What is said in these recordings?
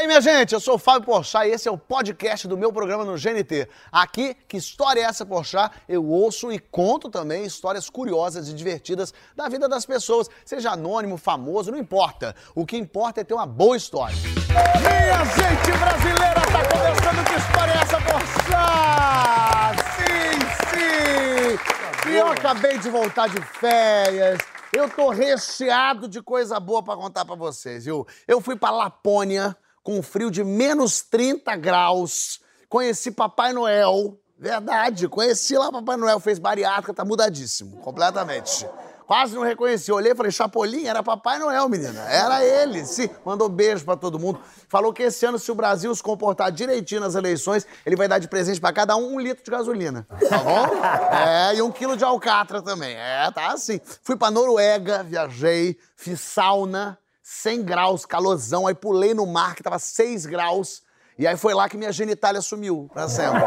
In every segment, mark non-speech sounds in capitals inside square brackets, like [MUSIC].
E aí, minha gente, eu sou o Fábio Porchat e esse é o podcast do meu programa no GNT. Aqui, que história é essa, Porchat? Eu ouço e conto também histórias curiosas e divertidas da vida das pessoas, seja anônimo, famoso, não importa. O que importa é ter uma boa história. Minha gente brasileira, tá começando que história é essa, Porchat? Sim, sim! E eu acabei de voltar de férias. Eu tô recheado de coisa boa pra contar pra vocês, viu? Eu fui pra Lapônia com um frio de menos 30 graus. Conheci Papai Noel. Verdade, conheci lá Papai Noel, fez bariátrica, tá mudadíssimo, completamente. Quase não reconheci. Olhei e falei, Chapolin, era Papai Noel, menina. Era ele. Sim, mandou beijo pra todo mundo. Falou que esse ano, se o Brasil se comportar direitinho nas eleições, ele vai dar de presente pra cada um um litro de gasolina. Tá bom? [LAUGHS] É, e um quilo de alcatra também. É, tá assim. Fui pra Noruega, viajei, fiz sauna, 100 graus, calorzão. Aí pulei no mar, que tava 6 graus. E aí foi lá que minha genitália sumiu pra sempre.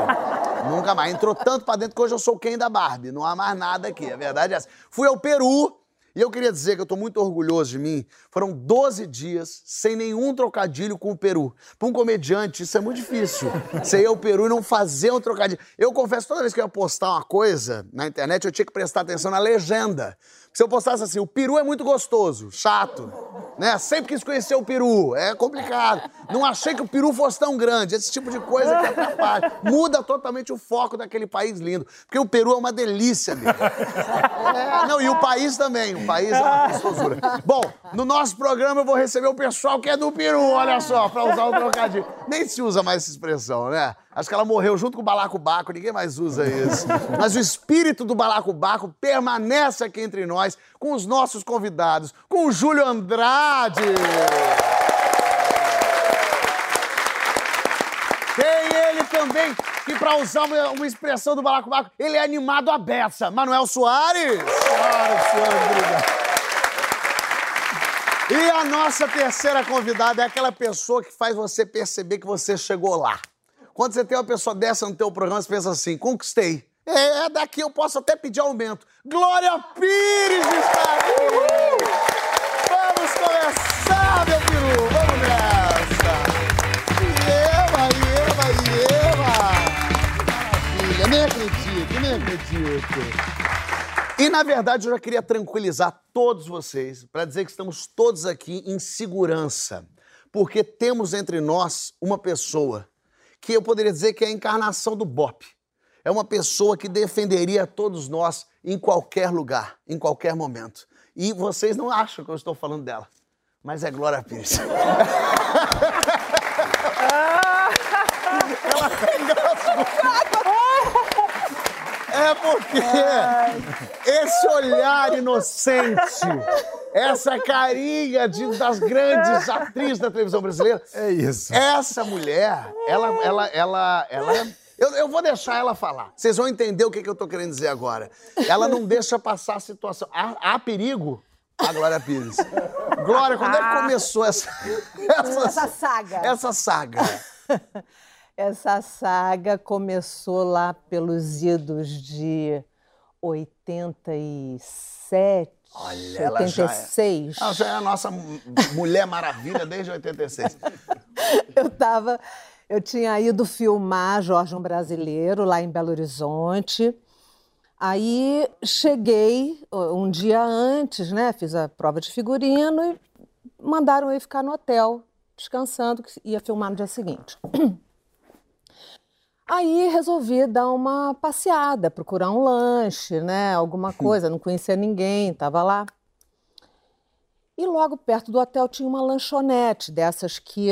Nunca mais. Entrou tanto pra dentro que hoje eu sou quem da Barbie. Não há mais nada aqui. A verdade é essa. Fui ao Peru. E eu queria dizer que eu tô muito orgulhoso de mim. Foram 12 dias sem nenhum trocadilho com o Peru. Pra um comediante, isso é muito difícil. Você ir ao Peru e não fazer um trocadilho. Eu confesso, toda vez que eu ia postar uma coisa na internet, eu tinha que prestar atenção na legenda. Se eu postasse assim, o peru é muito gostoso, chato, né? Sempre quis conhecer o peru, é complicado. Não achei que o peru fosse tão grande, esse tipo de coisa que atrapalha. Muda totalmente o foco daquele país lindo. Porque o peru é uma delícia mesmo. É, não, e o país também, o país é uma gostosura. Bom, no nosso programa eu vou receber o pessoal que é do peru, olha só, pra usar o trocadilho. Nem se usa mais essa expressão, né? Acho que ela morreu junto com o balacobaco, ninguém mais usa isso. Mas o espírito do balacobaco permanece aqui entre nós, com os nossos convidados, com o Júlio Andrade. Tem ele também, que pra usar uma, uma expressão do balacobaco, ele é animado à beça. Manuel Soares. Soares, Soares, obrigado. E a nossa terceira convidada é aquela pessoa que faz você perceber que você chegou lá. Quando você tem uma pessoa dessa no teu programa, você pensa assim, conquistei. É, daqui eu posso até pedir aumento. Glória Pires está aqui! Vamos começar, meu peru! Vamos nessa! Eva, Eva, Eva! Filha, nem acredito, nem acredito. E, na verdade, eu já queria tranquilizar todos vocês para dizer que estamos todos aqui em segurança, porque temos entre nós uma pessoa que eu poderia dizer que é a encarnação do BOP. É uma pessoa que defenderia todos nós em qualquer lugar, em qualquer momento. E vocês não acham que eu estou falando dela, mas é Glória Pires. [LAUGHS] Ela É porque esse olhar inocente, essa carinha de, das grandes atrizes da televisão brasileira. É isso. Essa mulher, ela, ela, ela, ela é. Eu, eu vou deixar ela falar. Vocês vão entender o que, que eu tô querendo dizer agora. Ela não deixa passar a situação. Há, há perigo? A Glória Pires. Glória, quando é que começou essa, [LAUGHS] essa, Essa saga. Essa saga. Essa saga começou lá pelos idos de 87, Olha, ela já é. 86. Ela já é a nossa Mulher Maravilha desde 86. [LAUGHS] Eu tava, eu tinha ido filmar Jorge um Brasileiro lá em Belo Horizonte. Aí cheguei um dia antes, né? Fiz a prova de figurino e mandaram eu ficar no hotel, descansando, que ia filmar no dia seguinte. [CLEARS THROAT] Aí resolvi dar uma passeada, procurar um lanche, né? Alguma coisa, não conhecia ninguém, estava lá. E logo perto do hotel tinha uma lanchonete dessas que,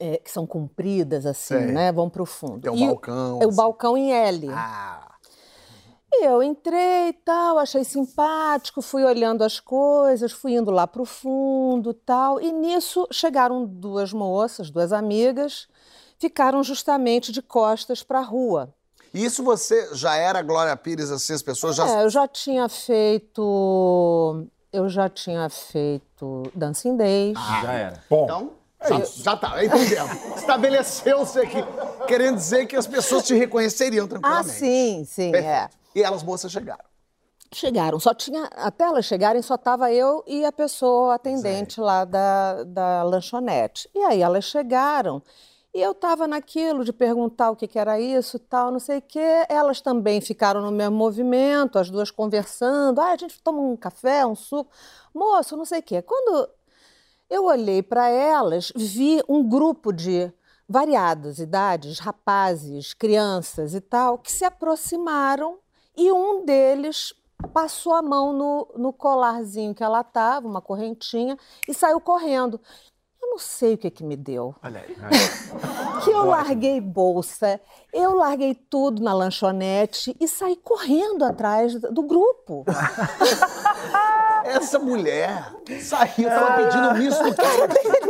é, que são compridas assim, Sei. né? Vão para o fundo. Tem um E o- balcão, É o assim. balcão em L. Ah, E eu entrei e tal, achei simpático, fui olhando as coisas, fui indo lá para o fundo tal. E nisso chegaram duas moças, duas amigas, ficaram justamente de costas para a rua. e isso você já era Glória Pires, assim, as pessoas já. É, eu já tinha feito. Eu já tinha feito Dancing Days. Já era. Bom, Então, já, já tá, entendemos. [LAUGHS] Estabeleceu-se aqui, querendo dizer que as pessoas te reconheceriam ah, tranquilamente. sim, sim, é. Perfeito. E elas moças chegaram. Chegaram, só tinha, até elas chegarem, só estava eu e a pessoa atendente lá da, da lanchonete. E aí elas chegaram e eu estava naquilo de perguntar o que, que era isso tal, não sei o quê. Elas também ficaram no mesmo movimento, as duas conversando. Ah, a gente toma um café, um suco. Moço, não sei o quê. Quando eu olhei para elas, vi um grupo de variadas idades, rapazes, crianças e tal, que se aproximaram e um deles passou a mão no, no colarzinho que ela estava, uma correntinha, e saiu correndo. Eu não sei o que, que me deu. Olha aí. [LAUGHS] que eu larguei bolsa, eu larguei tudo na lanchonete e saí correndo atrás do grupo. [LAUGHS] Essa mulher saiu, tava pedindo misto. [LAUGHS]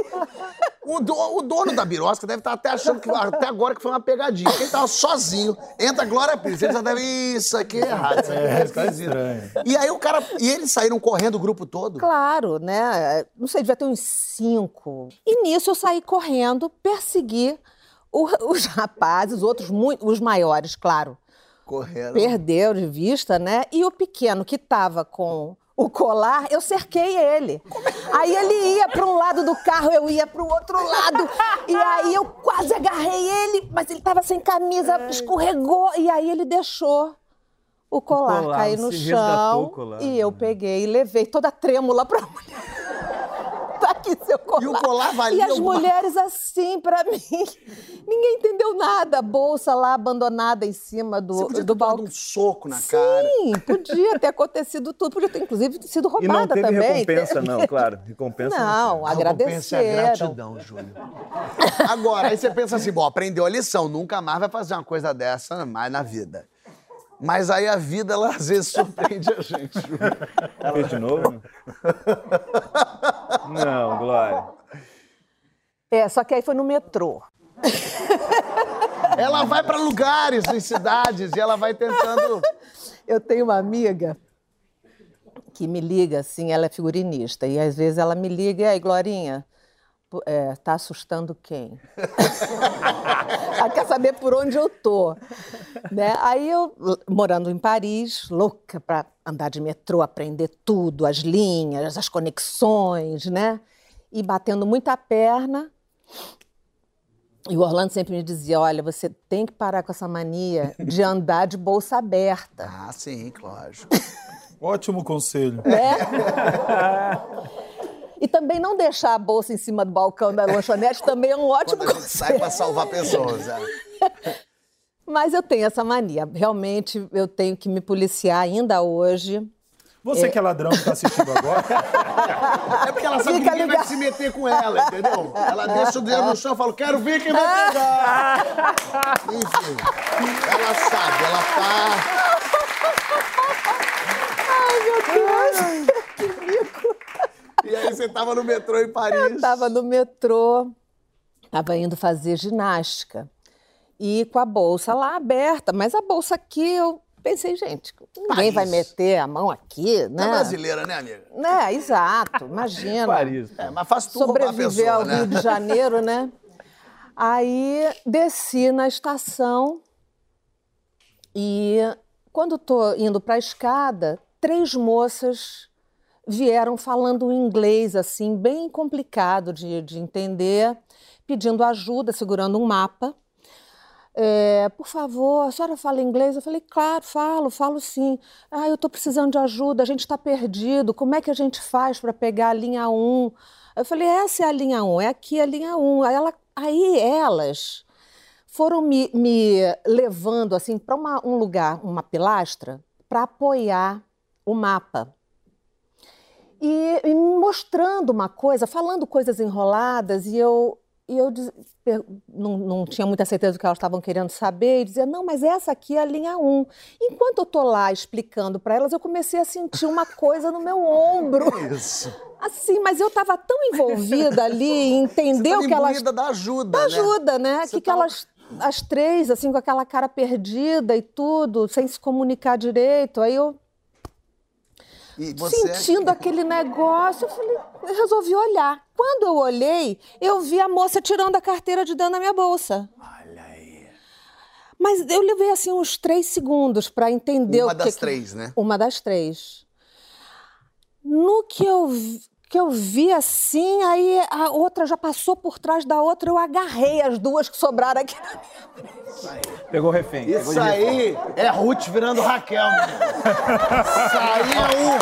O, do, o dono da birosca deve estar até achando que até agora que foi uma pegadinha. Ele tava sozinho, entra a Glória Pires, ele já deve, isso aqui é errado, isso aqui é, tá esquisito. estranho. E aí o cara, e eles saíram correndo o grupo todo? Claro, né? Não sei, devia ter uns cinco. E nisso eu saí correndo, persegui o- os rapazes, outros muito, os maiores, claro. Correndo. Perdeu de vista, né? E o pequeno que estava com o colar, eu cerquei ele. Aí ele ia para um lado do carro, eu ia para o outro lado. E aí eu quase agarrei ele, mas ele estava sem camisa, escorregou. E aí ele deixou o colar, colar, cair no chão. E eu peguei e levei toda trêmula para mulher. Aqui seu colar. E o colar valia E as alguma- mulheres assim, para mim. Ninguém entendeu nada. A bolsa lá abandonada em cima Você do, podia ter do tomado balcão. um soco na cara. Sim, podia ter acontecido tudo, podia ter inclusive sido E roubada não teve também. recompensa, não, [LAUGHS] claro. Recompensa Não, A recompensa é gratidão, Júlio. Agora, aí você pensa assim, bom, aprendeu a lição, nunca mais vai fazer uma coisa dessa mais na vida. Mas aí a vida, ela às vezes surpreende a gente, Júlio. Fez de novo? Não, Glória. É, só que aí foi no metrô. [LAUGHS] Ela vai pra lugares, em cidades, e ela vai tentando... Eu tenho uma amiga que me liga, assim, ela é figurinista, e às vezes ela me liga, e aí, Glorinha, é, tá assustando quem? ela [LAUGHS] quer saber por onde eu tô. Né? Aí eu, morando em Paris, louca para andar de metrô, aprender tudo, as linhas, as conexões, né? E batendo muita perna. E o Orlando sempre me dizia: olha, você tem que parar com essa mania de andar de bolsa aberta. Ah, sim, lógico. [LAUGHS] Ótimo conselho. né? [LAUGHS] E também não deixar a bolsa em cima do balcão da lanchonete [LAUGHS] também é um ótimo Quando a gente sai pra salvar pessoas. é. [LAUGHS] Mas eu tenho essa mania. Realmente eu tenho que me policiar ainda hoje. Você que é ladrão que tá assistindo agora, [LAUGHS] É porque ela sabe Fica que ninguém vai se meter com ela, entendeu? Ela deixa o dedo no chão e fala, quero ver quem vai pegar. Enfim, ela sabe, ela tá... Ai, meu Deus! que mico! E aí você tava no metrô em Paris. Eu estava no metrô, estava indo fazer ginástica. E com a bolsa lá aberta, mas a bolsa aqui eu pensei, gente, ninguém Paris. vai meter a mão aqui, né? é brasileira, né, amiga? Né, exato, imagina. Paris. É, mas faz tu roubar a sobreviver pessoa, ao né? Rio de Janeiro, né? Aí desci na estação e quando estou indo para a escada, três moças vieram falando inglês assim bem complicado de, de entender, pedindo ajuda, segurando um mapa. É, por favor, a senhora fala inglês? Eu falei, claro, falo, falo sim. Ah, eu estou precisando de ajuda, a gente está perdido, como é que a gente faz para pegar a linha 1? Eu falei, essa é a linha 1, é aqui a linha 1. Aí, ela, aí elas foram me, me levando assim para um lugar, uma pilastra, para apoiar o mapa. E, e mostrando uma coisa, falando coisas enroladas, e eu, e eu não, não tinha muita certeza do que elas estavam querendo saber, e dizia, não, mas essa aqui é a linha 1. Enquanto eu estou lá explicando para elas, eu comecei a sentir uma coisa no meu ombro. [LAUGHS] Isso. Assim, mas eu estava tão envolvida ali em [LAUGHS] entender Você o que elas da ajuda, né? ajuda, né? Você que, que tá- elas, as três, assim, com aquela cara perdida e tudo, sem se comunicar direito. Aí eu, você... sentindo aquele negócio, eu falei, eu resolvi olhar. Quando eu olhei, eu vi a moça tirando a carteira de dentro da minha bolsa. Olha aí. Mas eu levei assim uns três segundos para entender Uma o que das que- três, né? Uma das três. No que eu, vi- que eu vi assim, aí a outra já passou por trás da outra, eu agarrei as duas que sobraram aqui na minha Pegou refém. pegou Isso refém. aí é Ruth virando Raquel. Isso aí é o.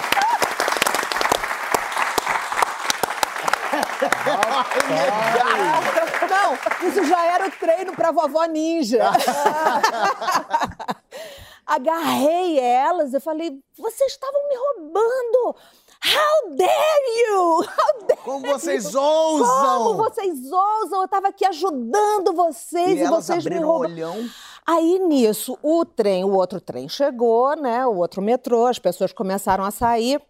[LAUGHS] Não, isso já era o treino pra vovó ninja. [LAUGHS] Agarrei elas, eu falei, vocês estavam me roubando! How dare you! How dare Como vocês you! ousam! Como vocês ousam! Eu tava aqui ajudando vocês E e, vocês me roubam. olhão. Aí nisso, o trem, o outro trem chegou, né? O outro metrô, as pessoas começaram a sair.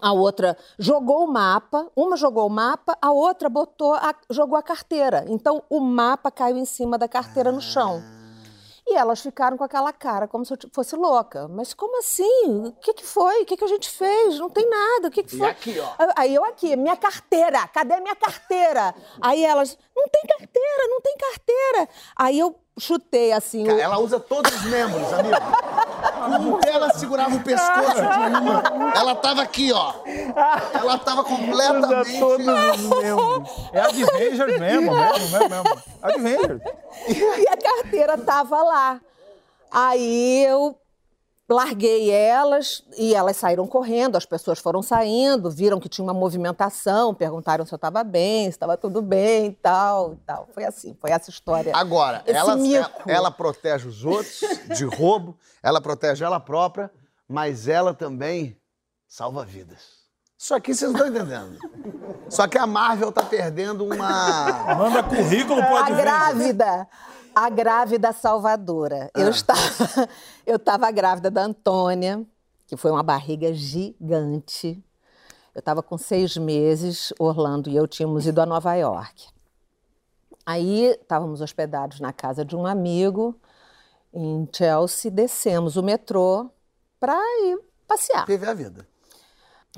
A outra jogou o mapa, uma jogou o mapa, a outra botou, a- jogou a carteira. Então o mapa caiu em cima da carteira no chão. E elas ficaram com aquela cara, como se eu fosse louca. Mas como assim? O que, que foi? O que, que a gente fez? Não tem nada. O que, que E foi? aqui, ó. Aí eu aqui, minha carteira, cadê minha carteira? Aí elas, não tem carteira, não tem carteira. Aí eu chutei assim. o- Ela usa todos os membros, amigo. Com um pé ela segurava o pescoço de uma. Ela tava aqui, ó. Ela tava completamente. os membros. É Avengers mesmo, mesmo, mesmo, mesmo. Avengers. e a carteira tava lá. Aí eu larguei elas e elas saíram correndo, as pessoas foram saindo, viram que tinha uma movimentação, perguntaram se eu estava bem, se estava tudo bem e tal, e tal. Foi assim, foi essa história. Agora, ela, mico. ela protege os outros de roubo, ela protege ela própria, mas ela também salva vidas. Isso aqui vocês não estão entendendo. Só que a Marvel tá perdendo uma. Manda currículo pro A grávida, a grávida salvadora. Eu estava, [LAUGHS] eu estava grávida da Antônia, que foi uma barriga gigante. Eu estava com seis meses, Orlando e eu tínhamos ido a Nova York. Aí estávamos hospedados na casa de um amigo em Chelsea, descemos o metrô para ir passear. Teve a vida.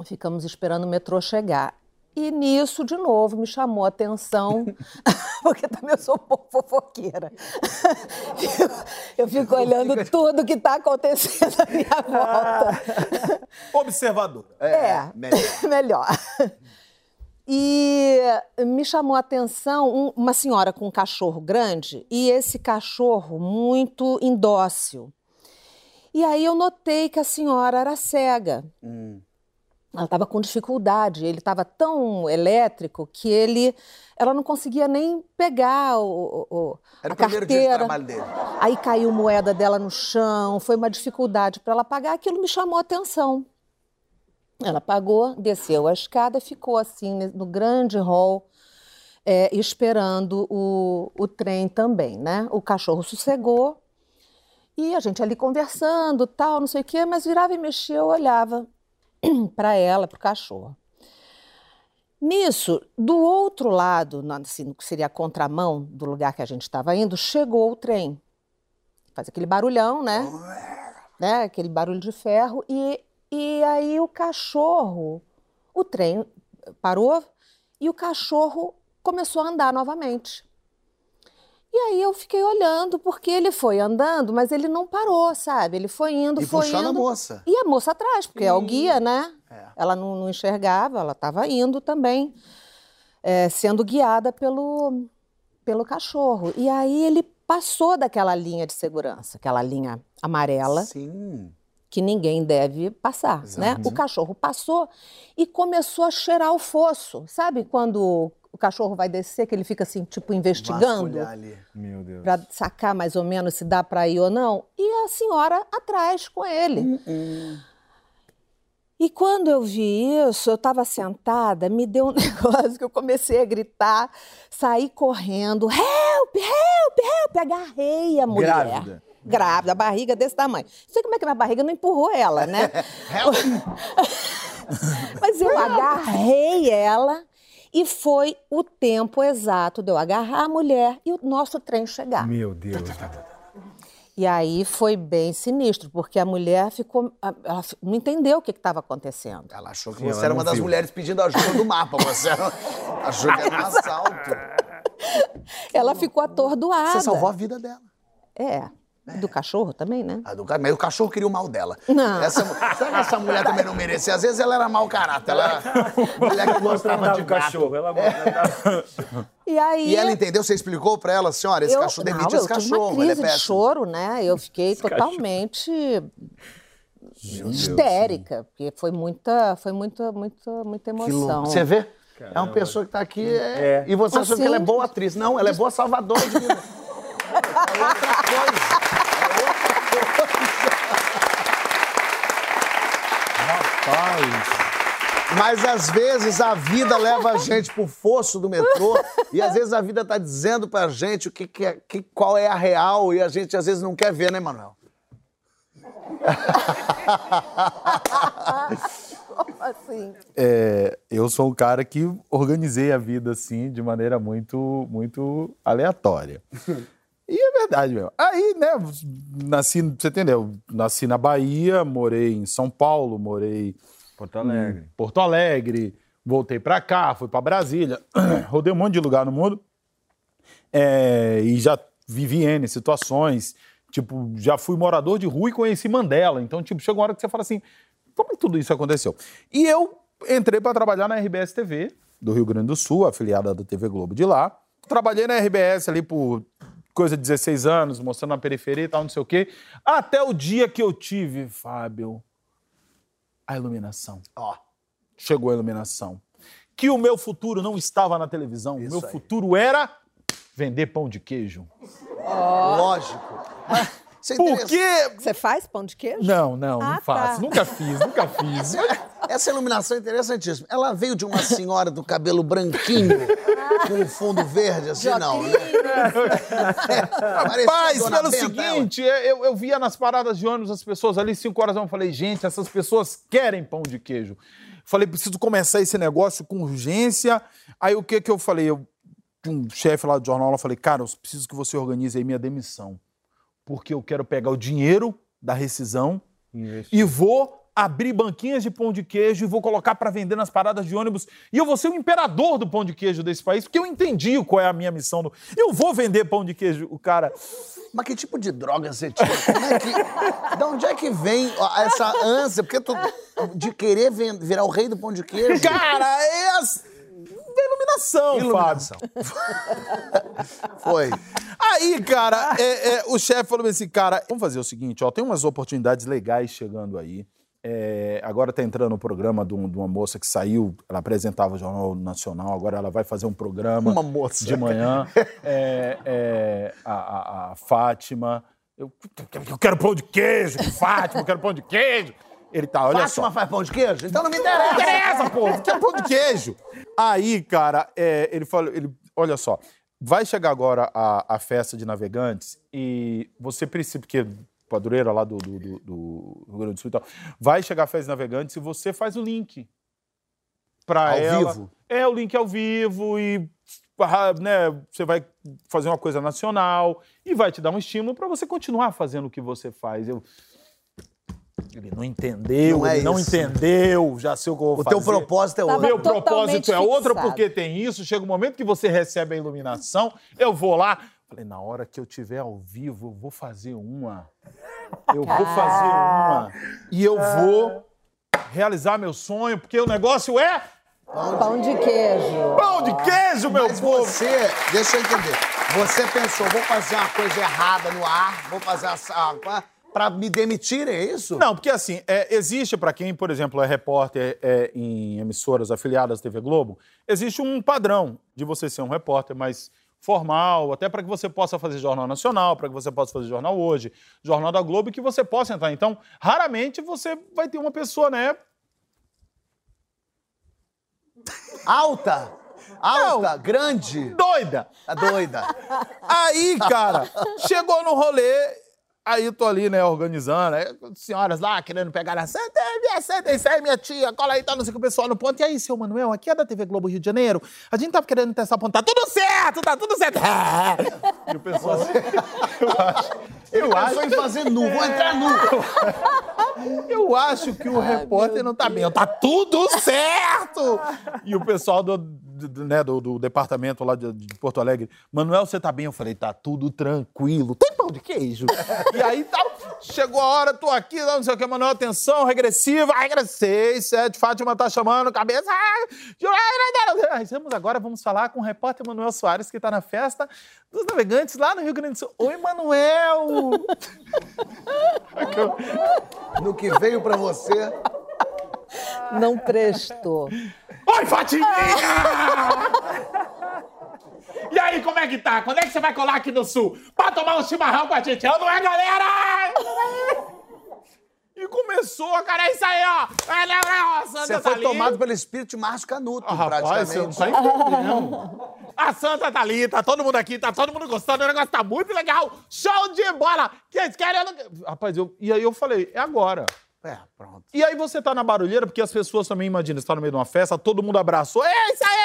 Ficamos esperando o metrô chegar. E nisso, de novo, me chamou a atenção, [LAUGHS] porque também eu sou um pouco fofoqueira. [LAUGHS] Eu fico olhando tudo que está acontecendo à minha volta. [LAUGHS] Observador. É, melhor. melhor. E me chamou a atenção um- uma senhora com um cachorro grande e esse cachorro muito indócil. E aí eu notei que a senhora era cega. Ela estava com dificuldade, ele estava tão elétrico que ele, ela não conseguia nem pegar o, o- o- Era a o primeiro dia de carteira. trabalho dele. Aí caiu moeda dela no chão, foi uma dificuldade para ela pagar, aquilo me chamou a atenção. Ela pagou, desceu a escada, ficou assim no grande hall, é, esperando o, o trem também, né? O cachorro sossegou e a gente ali conversando, tal, não sei o quê, mas virava e mexia, eu olhava para ela, para o cachorro. Nisso, do outro lado, assim, que seria a contramão do lugar que a gente estava indo, chegou o trem. Faz aquele barulhão, né? né? Aquele barulho de ferro. E, e aí o cachorro, o trem parou e o cachorro começou a andar novamente. E aí eu fiquei olhando, porque ele foi andando, mas ele não parou, sabe? Ele foi indo, E foi puxando a indo. moça. E a moça atrás, porque é o guia, né? É. Ela não, não enxergava, ela estava indo também, é, sendo guiada pelo, pelo cachorro. E aí ele passou daquela linha de segurança, aquela linha amarela, Sim. que ninguém deve passar, né? O cachorro passou e começou a cheirar o fosso. Sabe quando o cachorro vai descer, que ele fica assim, tipo, investigando? Ali. Meu Deus. para sacar mais ou menos se dá para ir ou não. E a senhora atrás com ele. E quando eu vi isso, eu estava sentada, me deu um [LAUGHS] negócio que eu comecei a gritar, saí correndo, help, help, help, agarrei a mulher. Grávida. Grávida, a barriga desse tamanho. Não sei como é que minha barriga não empurrou ela, né? [LAUGHS] [LAUGHS] Mas eu agarrei ela e foi o tempo exato de eu agarrar a mulher e o nosso trem chegar. Meu Deus. E aí foi bem sinistro, porque a mulher ficou. Ela não entendeu o que estava acontecendo. Ela achou que Sim, você era uma das viu. mulheres pedindo ajuda do mapa. Você era- achou que era um [LAUGHS] assalto. Ela ficou atordoada. Você salvou a vida dela. É. Do cachorro também, né? A do mas o cachorro queria o mal dela. Não. Essa, será que essa mulher também não merecia? Às vezes ela era mau caráter. Ela era [LAUGHS] mulher que gostava de gato. cachorro. Ela maltratava. E aí. E ela entendeu? Você explicou pra ela, senhora, esse eu, cachorro não, demite eu esse tive cachorro, uma ele é crise de péssimo. choro, né? Eu fiquei totalmente histérica, porque foi muita, foi muita, muita, muita emoção. Você vê? É uma pessoa que tá aqui é- É. e você achou que Assim? ela é boa atriz. Não, ela é boa salvadora de vida. [LAUGHS] É outra coisa. É outra coisa. Rapaz. Mas às vezes a vida leva a gente pro fosso do metrô e às vezes a vida tá dizendo pra gente o que, que é, que, qual é a real e a gente às vezes não quer ver, né, Manuel? [LAUGHS] Assim. É, eu sou um cara que organizei a vida assim de maneira muito, muito aleatória. E é verdade mesmo. Aí, né, nasci, você entendeu? Nasci na Bahia, morei em São Paulo, morei Porto Alegre. em Porto Alegre, voltei pra cá, fui pra Brasília, [CLEARS THROAT] rodei um monte de lugar no mundo. É, e já vivi N situações. Tipo, já fui morador de rua e conheci Mandela. Então, tipo, chega uma hora que você fala assim: como é que tudo isso aconteceu? E eu entrei para trabalhar na RBS TV, do Rio Grande do Sul, afiliada da TV Globo de lá. Trabalhei na RBS ali por coisa de 16 anos, mostrando na periferia e tal, não sei o quê. Até o dia que eu tive, Fábio, a iluminação Ó, chegou a iluminação. Que o meu futuro não estava na televisão, o Isso meu aí. futuro era vender pão de queijo. lógico. Você Por interessa- quê? Você faz pão de queijo? Não, não, Ah, não faço. tá. Nunca fiz, nunca fiz. [LAUGHS] Essa iluminação é interessantíssima. Ela veio de uma senhora do cabelo branquinho, com o fundo verde, assim, não, né? Parecia Rapaz, pelo seguinte, é, eu, eu via nas paradas de ônibus as pessoas ali, 5 horas, eu falei, gente, essas pessoas querem pão de queijo. Falei, preciso começar esse negócio com urgência. Aí o que que eu falei? Eu, um chefe lá do jornal, eu falei, cara, eu preciso que você organize aí minha demissão. Porque eu quero pegar o dinheiro da rescisão Investir. e vou abrir banquinhas de pão de queijo e vou colocar para vender nas paradas de ônibus. E eu vou ser o imperador do pão de queijo desse país, porque eu entendi qual é a minha missão. do- Eu vou vender pão de queijo. O cara, Mas que tipo de droga você tinha? Como é que, [LAUGHS] de onde é que vem essa ânsia? Porque tu, de querer virar o rei do pão de queijo? cara, é as... iluminação, Iluminação. Fábio. Foi. Aí, cara, é, é, o chefe falou assim, cara, vamos fazer o seguinte, ó, tem umas oportunidades legais chegando aí. É, agora tá entrando o programa de, um- de uma moça que saiu, ela apresentava o Jornal Nacional, agora ela vai fazer um programa Uma moça. de manhã. É, é, a, a- a Fátima. Eu, eu quero pão de queijo, Fátima, eu quero pão de queijo. Ele tá, olha Fátima só. faz pão de queijo? Então não me Não interessa. interessa, pô, eu quero pão de queijo. Aí, cara, é, ele falou, ele, olha só, vai chegar agora a, a festa de navegantes e você precisa, porque Padureira lá do, do, do, do Rio Grande do Sul e tal, vai chegar a festa de navegantes e você faz o link Ao ela. vivo? É, o link ao vivo e ah, né, você vai fazer uma coisa nacional e vai te dar um estímulo pra você continuar fazendo o que você faz. Eu, ele não entendeu, Não é ele não isso. entendeu, já sei o que eu vou O fazer. teu propósito é outro. Meu propósito é outro, fixado. porque tem isso. Chega um momento que você recebe a iluminação, eu vou lá. Falei, na hora que eu tiver ao vivo, eu vou fazer uma. Eu vou fazer uma. E eu vou realizar meu sonho, porque o negócio é Pão de queijo. pão de queijo, meu Mas povo. você, deixa eu entender. Você pensou, vou fazer uma coisa errada no ar, vou fazer essa. Pra me demitirem, é isso? Não, porque assim, é, existe para quem, por exemplo, é repórter é, em emissoras afiliadas à TV Globo, existe um padrão de você ser um repórter mais formal, até para que você possa fazer Jornal Nacional, para que você possa fazer Jornal Hoje, Jornal da Globo, e que você possa entrar. Então, raramente você vai ter uma pessoa, né? Alta! Alta, grande, Doida! tá doida. Aí, cara, chegou no rolê, aí tô ali, né, organizando, aí, senhoras lá querendo pegar a Santa, é minha Santa, isso aí, minha tia, cola aí, tá, não sei o que, o pessoal no ponto. E aí, seu Manuel, aqui é da TV Globo Rio de Janeiro, a gente tava querendo testar o ponto, tá tudo certo, tá tudo certo. [LAUGHS] E o pessoal, eu acho, eu acho, em fazer nu, vou entrar nu. eu acho que o repórter não tá bem, tá tudo certo. E o pessoal do, né, do, do departamento lá de, de Porto Alegre, Manuel, você tá bem? Eu falei, tá tudo tranquilo. Tem pão de queijo? e aí tá, chegou a hora, tô aqui, não sei o que, Manuel, atenção, regressiva, regressei, sete, Fátima tá chamando, cabeça. Vamos agora, vamos falar com o repórter Manuel Soares, que tá na festa dos navegantes lá no Rio Grande do Sul. Oi, Manuel! [LAUGHS] no que veio pra você. [LAUGHS] Não prestou. Oi, Fatiminha! E aí, como é que tá? Quando é que você vai colar aqui no Sul? Pra tomar um chimarrão com a gente? Não é, galera? E começou, cara, é isso aí, ó. É, né, é, você tá foi ali. tomado pelo espírito de Márcio Canuto, ah, praticamente. Você não tá entendendo. A Santa tá ali, tá todo mundo aqui, tá todo mundo gostando, o negócio tá muito legal. Show de bola! Vocês querem? Rapaz, eu... e aí eu falei, é agora. É, pronto. E aí você tá na barulheira, porque as pessoas também, imagina, você tá no meio de uma festa, todo mundo abraçou, é isso aí!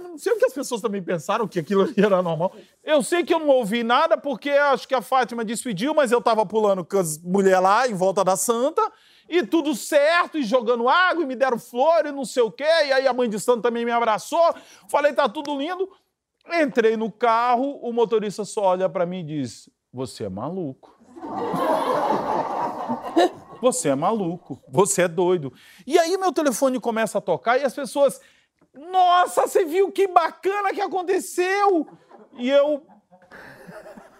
Não sei o que as pessoas também pensaram, que aquilo era normal. Eu sei que eu não ouvi nada, porque acho que a Fátima despediu, mas eu tava pulando com as mulheres lá, em volta da santa, e tudo certo, e jogando água, e me deram flores, e não sei o quê, e aí a mãe de santo também me abraçou, falei, tá tudo lindo. Entrei no carro, o motorista só olha para mim e diz, você é maluco. Você é maluco, você é doido. E aí meu telefone começa a tocar e as pessoas, nossa, você viu que bacana que aconteceu? E eu.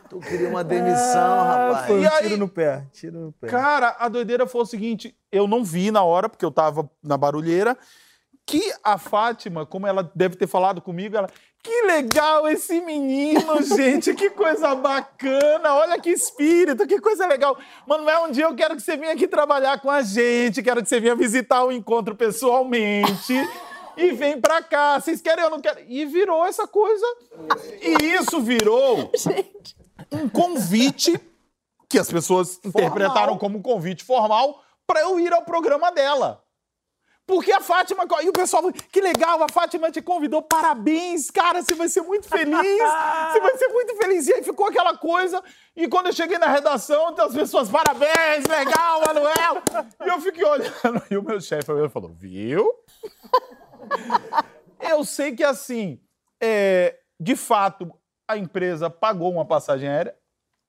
Tu queria uma demissão, ah, rapaz. Foi um aí, tiro no pé, tiro no pé. Cara, a doideira foi o seguinte: eu não vi na hora, porque eu tava na barulheira, que a Fátima, como ela deve ter falado comigo, ela. Que legal esse menino, gente, que coisa bacana, olha que espírito, que coisa legal. Manuel, um dia eu quero que você venha aqui trabalhar com a gente, quero que você venha visitar o encontro pessoalmente. e vem pra cá, vocês querem ou não querem? E virou essa coisa. E isso virou gente. um convite que as pessoas formal. interpretaram como um convite formal para eu ir ao programa dela. Porque a Fátima. E o pessoal falou: que legal, a Fátima te convidou, parabéns, cara, você vai ser muito feliz. [LAUGHS] Você vai ser muito feliz. E aí ficou aquela coisa. E quando eu cheguei na redação, as pessoas, parabéns, legal, Manuel. E eu fiquei olhando. [LAUGHS] E o meu chefe falou: viu? [LAUGHS] Eu sei que assim, é, de fato, a empresa pagou uma passagem aérea.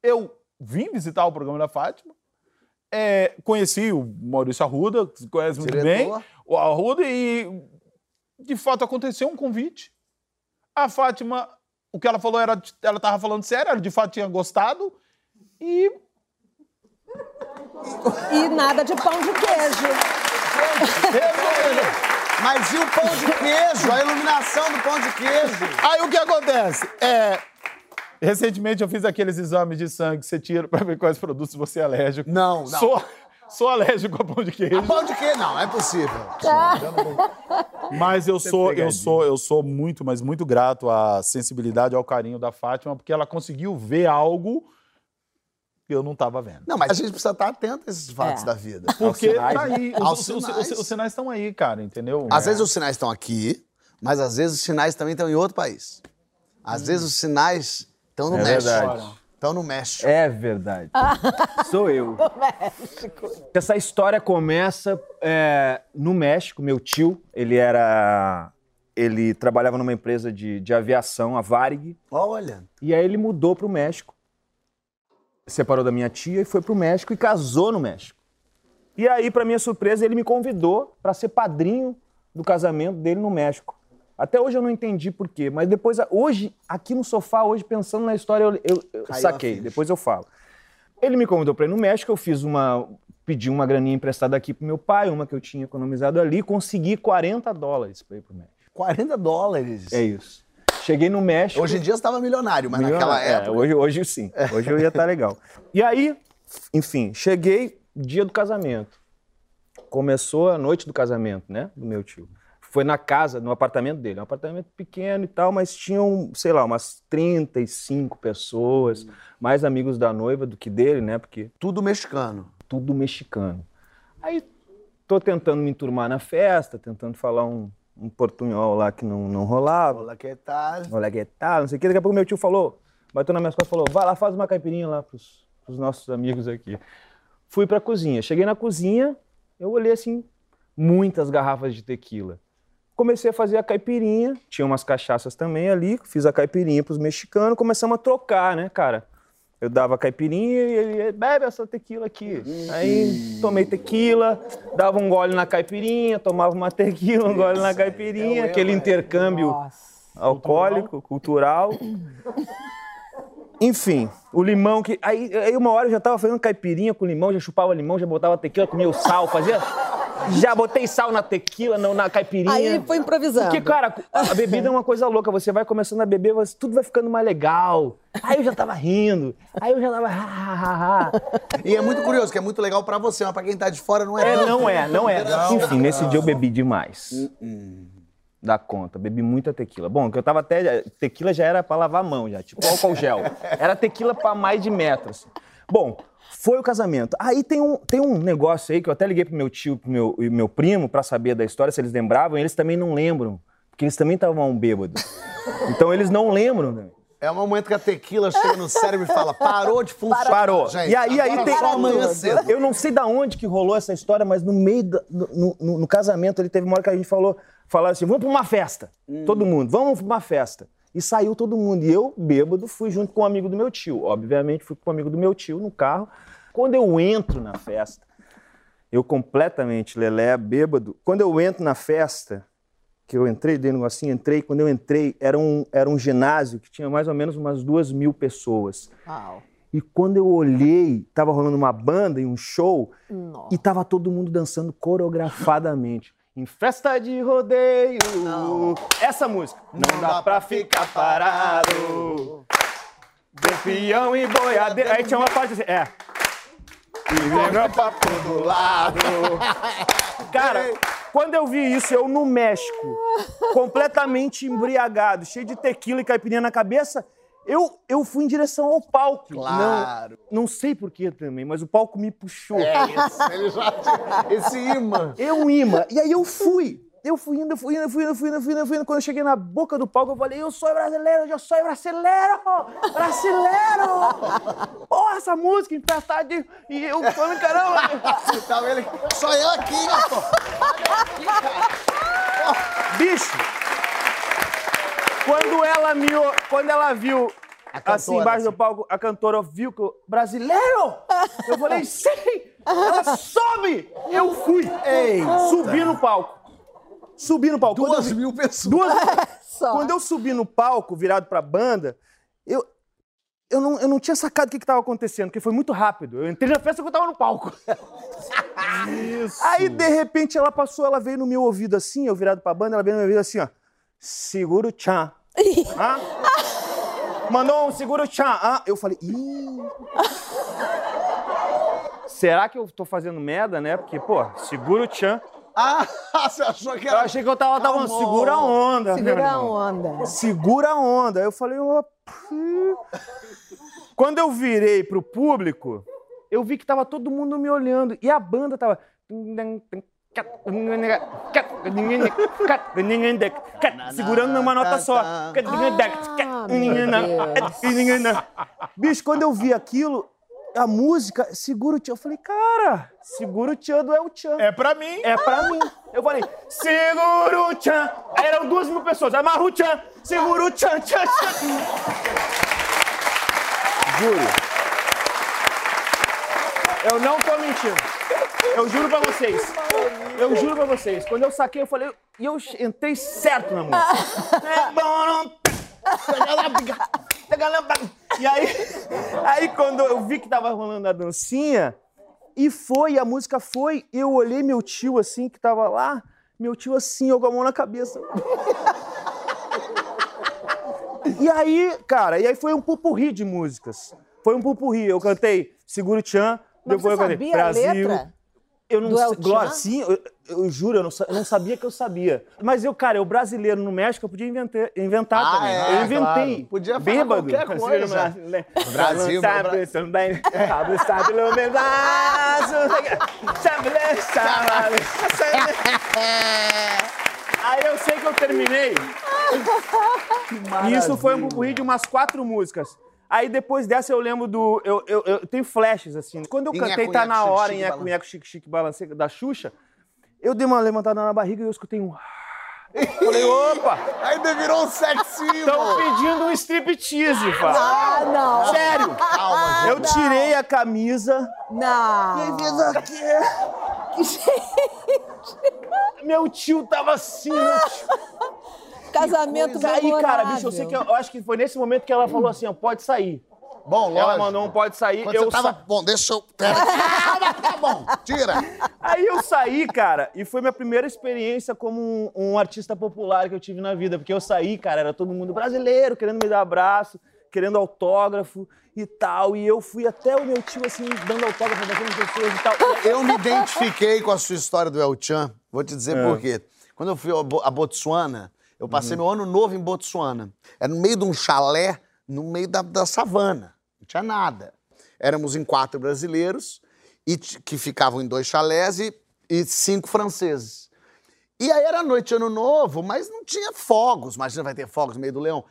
Eu vim visitar o programa da Fátima. É, conheci o Maurício Arruda, que conhece muito Diretor. bem, o Arruda, e de fato aconteceu um convite. A Fátima, o que ela falou era, ela estava falando sério, ela de fato tinha gostado, e. E nada de pão de queijo. Mas e o pão de queijo? A iluminação do pão de queijo? Aí o que acontece? É, Recentemente eu fiz aqueles exames de sangue que você tira para ver quais produtos você é alérgico. Não, não. Sou, sou alérgico a pão de queijo. A pão de queijo não, é possível. [LAUGHS] Mas eu sou, eu sou, eu sou muito, mas muito grato à sensibilidade, ao carinho da Fátima, porque ela conseguiu ver algo que eu não estava vendo. Não, mas a gente precisa estar atento a esses fatos é. da vida. Porque sinais, tá aí, né? os, os, sinais. Os, os, sinais estão aí, cara, entendeu? Às é. vezes os sinais estão aqui, mas às vezes os sinais também estão em outro país. Às hum. vezes os sinais então no é México. Verdade. Então no México. É verdade. [LAUGHS] Sou eu. No México. Essa história começa é, no México. Meu tio, ele era. Ele trabalhava numa empresa de, de aviação, a Varig. Olha. E aí ele mudou para o México. Separou da minha tia e foi para o México e casou no México. E aí, para minha surpresa, ele me convidou para ser padrinho do casamento dele no México. Até hoje eu não entendi por quê, mas depois, hoje, aqui no sofá, hoje, pensando na história, eu, eu, eu saquei, depois eu falo. Ele me convidou para ir no México, eu fiz uma. pedi uma graninha emprestada aqui pro meu pai, uma que eu tinha economizado ali, consegui 40 dólares para ir pro México. 40 dólares? É isso. Cheguei no México. Hoje em dia você estava milionário, mas milionário, naquela época. É, hoje, hoje sim. Hoje eu ia estar tá legal. E aí, enfim, cheguei dia do casamento. Começou a noite do casamento, né? Do meu tio foi na casa, no apartamento dele. Um apartamento pequeno e tal, mas tinham, sei lá, umas 35 pessoas, uhum. mais amigos da noiva do que dele, né? Porque. Tudo mexicano. Tudo mexicano. Aí tô tentando me enturmar na festa, tentando falar um, um portunhol lá que não, não rolava. Olá, que tal? Olá, que tal? Não sei o que. Daqui a pouco meu tio falou, bateu na minha costas e falou: vai lá, faz uma caipirinha lá pros, pros nossos amigos aqui. Fui pra cozinha. Cheguei na cozinha, eu olhei assim, muitas garrafas de tequila comecei a fazer a caipirinha, tinha umas cachaças também ali, fiz a caipirinha pros mexicanos, começamos a trocar, né, cara? Eu dava caipirinha e ele bebe essa tequila aqui. Aí tomei tequila, dava um gole na caipirinha, tomava uma tequila, um gole na caipirinha, aquele intercâmbio Nossa. alcoólico, cultural. Enfim, o limão que. Aí, aí uma hora eu já tava fazendo caipirinha com limão, já chupava limão, já botava tequila, comia o sal, fazia. Já botei sal na tequila, não, na caipirinha. Aí foi improvisando. Porque, cara, a bebida é uma coisa louca. Você vai começando a beber, você- tudo vai ficando mais legal. Aí eu já tava rindo. Aí eu já tava. Ha, ha, ha, ha. E é muito curioso, que é muito legal pra você, mas pra quem tá de fora não é. É, tanto. não é, não é. Enfim, nesse dia eu bebi demais. Dá conta, bebi muita tequila. Bom, que eu tava até. Tequila já era pra lavar a mão, já, tipo álcool gel. Era tequila pra mais de metro. assim. Bom, foi o casamento. Aí tem um, tem um negócio aí que eu até liguei pro meu tio pro meu, e meu primo pra saber da história, se eles lembravam, e eles também não lembram. Porque eles também estavam bêbados. [LAUGHS] Então eles não lembram, né? É o momento que a tequila chega no cérebro e fala: parou de funcionar. Parou. Gente, e aí, aí tem. só amanhã cedo. Eu não sei da onde que rolou essa história, mas no meio, da- no, no- no casamento, ele teve uma hora que a gente falou, falaram assim: vamos pra uma festa. Todo mundo, vamos pra uma festa. E saiu todo mundo. E eu, bêbado, fui junto com um amigo do meu tio. Obviamente, fui com um amigo do meu tio no carro. Quando eu entro na festa, eu completamente lelé, bêbado. Quando eu entro na festa, que eu entrei dentro do negocinho, entrei, quando eu entrei, era um, era um ginásio que tinha mais ou menos umas duas mil pessoas. Uau. E quando eu olhei, tava rolando uma banda e um show, Nossa. e tava todo mundo dançando coreografadamente. Em festa de rodeio, essa música. Não, dá pra ficar parado. De peão e boiadeiro. Aí tinha uma parte assim, é. E lembra pra todo lado. [LAUGHS] Cara, quando eu vi isso, eu no México, completamente embriagado, cheio de tequila e caipirinha na cabeça, eu, eu fui em direção ao palco. Claro. Não, não sei porquê também, mas o palco me puxou. É isso, ele já tinha esse imã. Eu um imã. E aí eu fui. Eu fui indo, fui indo, fui indo, fui indo, fui indo, fui indo. Quando eu cheguei na boca do palco, eu falei, eu sou brasileiro, eu sou brasileiro! Brasileiro! Porra, essa música emprestada de... E eu falando, caramba... Tava ele, só eu aqui, Gastão. Bicho! Quando ela, me, quando ela viu, cantora, assim, embaixo do assim. palco, a cantora viu que eu... Brasileiro! Eu falei, sim! Ela sobe! Eu fui! Ei, Subi no palco. Subi no palco. Duas vi- mil pessoas. Duas... [LAUGHS] Só. Quando eu subi no palco, virado pra banda, eu, eu, não, eu não tinha sacado o que estava acontecendo, porque foi muito rápido. Eu entrei na festa que eu tava no palco. [LAUGHS] Isso. Aí, de repente, ela passou, ela veio no meu ouvido assim, eu virado pra banda, ela veio no meu ouvido assim, ó. Segura o tchan. [LAUGHS] Hã? Mandou um segura o tchan. Hã? Eu falei, ih. Será que eu tô fazendo merda, né? Porque, pô, segura o tchan. [LAUGHS] Ah, você achou que Eu era... achei que eu tava, tava Amor. segura a onda. meu Segura a onda. segura a onda. Aí eu falei, ó, quando eu virei pro público, eu vi que tava todo mundo me olhando e a banda tava segurando numa nota só. Bicho, quando eu vi aquilo, a música, segura o tchan. Eu falei, cara, segura o tchan do El Tchan. É pra mim. É pra mim. Eu falei, segura o tchan. Aí eram duas mil pessoas. Amarra o tchan, segura o tchan, tchan, tchan. Juro. Eu não tô mentindo. Eu juro pra vocês. Eu juro pra vocês. Quando eu saquei, eu falei... E eu entrei certo na música. E aí, aí quando eu vi que tava rolando a dancinha, e foi, a música foi, eu olhei meu tio assim, que tava lá, meu tio assim, eu com a mão na cabeça. E aí, cara, e aí foi um pupurri de músicas. Foi um pupurri. Eu cantei Seguro Tchan, depois eu cantei Brasil. letra? Eu não sei. Glória, sim, eu, eu juro, eu não, eu não sabia que eu sabia. Mas eu, cara, eu brasileiro no México, eu podia inventar, inventar Ah, também. é, eu inventei. claro. Podia falar Bêbado. qualquer coisa. Brasil, meu Brasil, sabe Bra- também. Sabe, sabe, no pedaço. Sabe, sabe, sabe. Aí eu sei que eu terminei. [LAUGHS] E isso foi um pupurri de umas quatro músicas. Aí depois dessa eu lembro do. Eu, eu, eu tenho flashes, assim. Quando eu Nheco, cantei Tá Na Hora em Nheco Chique Chique Balancê da Xuxa, eu dei uma levantada na barriga e eu escutei um. [LAUGHS] Falei, opa, Ainda virou um sexinho. estão pedindo um striptease, Fábio. Ah, não. Sério, Calma, gente. eu tirei a camisa. Não. [LAUGHS] Meu tio tava assim, meu tio. Casamento Aí, cara, bicho, eu sei que eu, eu acho que foi nesse momento que ela falou assim, ó, pode sair. Bom, lógico. Ela mandou um pode sair, Quando eu você tava... sa- Bom, deixa eu... [LAUGHS] Tá bom. Tira. Aí eu saí, cara, e foi minha primeira experiência como um, um artista popular que eu tive na vida, porque eu saí, cara, era todo mundo brasileiro, querendo me dar abraço, querendo autógrafo e tal, e eu fui até o meu tio, assim, dando autógrafo, abraçando pessoas e tal. Eu me identifiquei com a sua história do El Chan. Vou te dizer por quê. Quando eu fui a Bo- a Botsuana, eu passei meu ano novo em Botsuana. Era no meio de um chalé, no meio da, da savana. Não tinha nada. Éramos em quatro brasileiros, e que ficavam em dois chalés, e, e cinco franceses. E aí era noite ano novo, mas não tinha fogos. Imagina, vai ter fogos no meio do leão.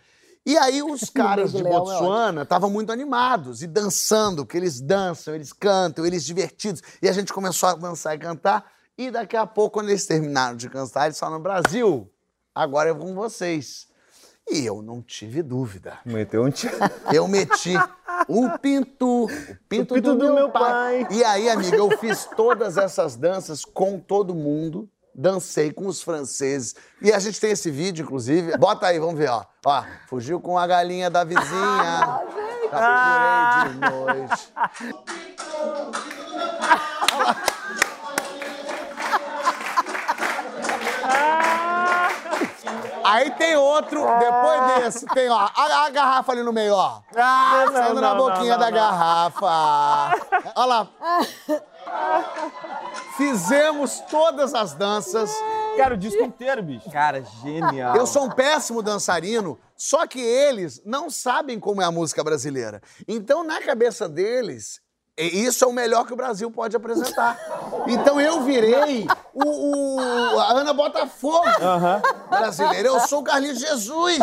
E aí [LAUGHS] os caras de leão é Botsuana estavam muito animados e dançando, porque eles dançam, eles cantam, eles divertidos. E a gente começou a dançar e cantar. E daqui a pouco, quando eles terminaram de cantar, eles falaram: Brasil, agora é com vocês. E eu não tive dúvida. Meteu um tio. [LAUGHS] Eu meti o pinto, o pinto, pinto do, do meu, meu pai. pai. E aí, amiga, eu fiz todas essas danças com todo mundo. Dancei com os franceses. E a gente tem esse vídeo, inclusive. Bota aí, vamos ver, ó. Ó, fugiu com a galinha da vizinha. [LAUGHS] Capturei de noite. Aí tem outro, depois desse, tem, ó, a, a garrafa ali no meio, ó. Ah, Saindo na boquinha da garrafa. Olha lá. Fizemos todas as danças. Cara, o disco inteiro, bicho. Cara, genial. Eu sou um péssimo dançarino, só que eles não sabem como é a música brasileira. Então, na cabeça deles, e isso é o melhor que o Brasil pode apresentar. Então eu virei o, o- a Ana Botafogo brasileira. Eu sou o Carlinhos Jesus,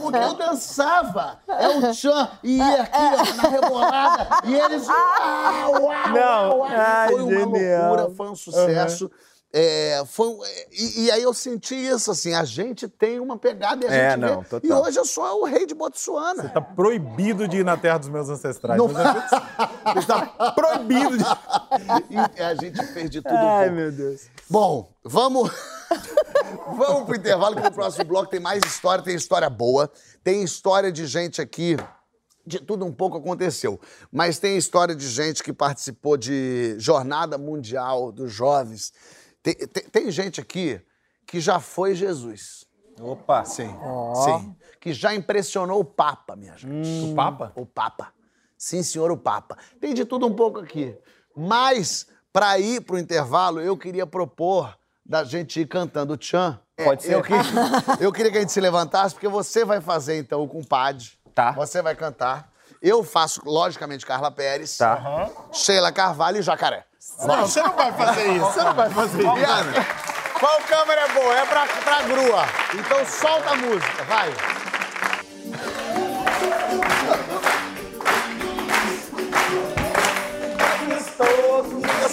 porque eu dançava. É o Tchan, e ia aqui ó, na rebolada, e eles. Uau, uau, Não, uau, ai, Foi uma genial. loucura, foi um sucesso. É, foi, e, e aí eu senti isso, assim, a gente tem uma pegada e a É, gente não, vê. total. E hoje eu sou o rei de Botsuana. Tá proibido de ir na terra dos meus ancestrais. Não- gente- Está proibido de. [LAUGHS] E a gente fez de tudo Ai, pouco. meu Deus. Bom, vamos. [LAUGHS] vamos pro intervalo, que no próximo bloco tem mais história, tem história boa. Tem história de gente aqui. De tudo um pouco aconteceu. Mas tem história de gente que participou de Jornada Mundial dos Jovens. Tem, tem- tem gente aqui que já foi Jesus. Opa. Sim. Sim. Que já impressionou o Papa, minha gente. O Papa? O Papa. Sim, senhor, o Papa. Tem de tudo um pouco aqui. Mas, para ir pro intervalo, eu queria propor da gente ir cantando o Tchan. Pode ser. Eu, que- [LAUGHS] eu queria que a gente se levantasse, porque você vai fazer, então, o compadre. Tá. Você vai cantar. Eu faço, logicamente, Carla Pérez. Tá. Sheila Carvalho e Jacaré. Não, você não vai fazer isso. Você não vai fazer isso. Diana, qual câmera é boa? É pra, pra grua. Então solta a música, vai.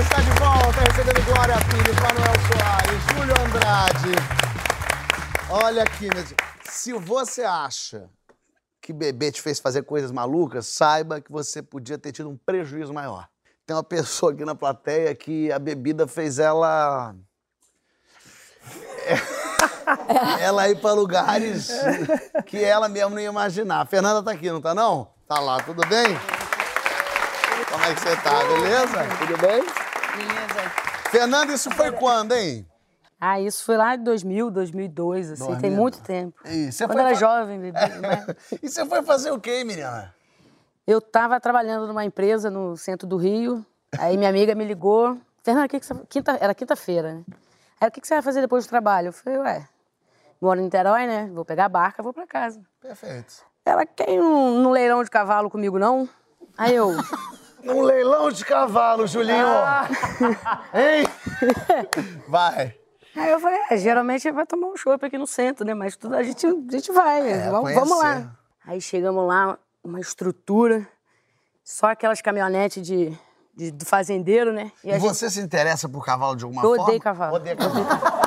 Está de volta, recebendo Glória Pires, Manuel Soares, Júlio Andrade. Olha aqui, se você acha que bebê te fez fazer coisas malucas, saiba que você podia ter tido um prejuízo maior. Tem uma pessoa aqui na plateia que a bebida fez ela. [LAUGHS] ela ir para lugares que ela mesmo não ia imaginar. A Fernanda tá aqui, não tá não? Tá lá, tudo bem? Como é que você tá, beleza? Tudo bem? Beleza. Fernanda, isso foi quando, hein? Ah, isso foi lá em 2000, 2002, assim, tem 2000. muito tempo. E você Quando foi era jovem, bebê, [LAUGHS] né? E você foi fazer o quê, menina? Eu estava trabalhando numa empresa no centro do Rio, aí minha amiga me ligou. Fernanda, o que, que você... Quinta... Era quinta-feira, né? Aí, o que, que você vai fazer depois do trabalho? Eu falei, ué, moro em Niterói, né? Vou pegar a barca, vou pra casa. Perfeito. Ela quer ir num, num leilão de cavalo comigo, não? Aí eu, Um leilão de cavalo, Julinho. Hein? [LAUGHS] Vai. aí eu falei, é, geralmente vai tomar um chopp aqui no centro, né? Mas tudo a gente, a gente vai, É, vamos, vamos lá. Aí chegamos lá, uma estrutura, só aquelas caminhonetes de, de- do fazendeiro, né? E E gente você se interessa por cavalo de alguma Eu forma? odeio cavalo. Odeio cavalo. [LAUGHS]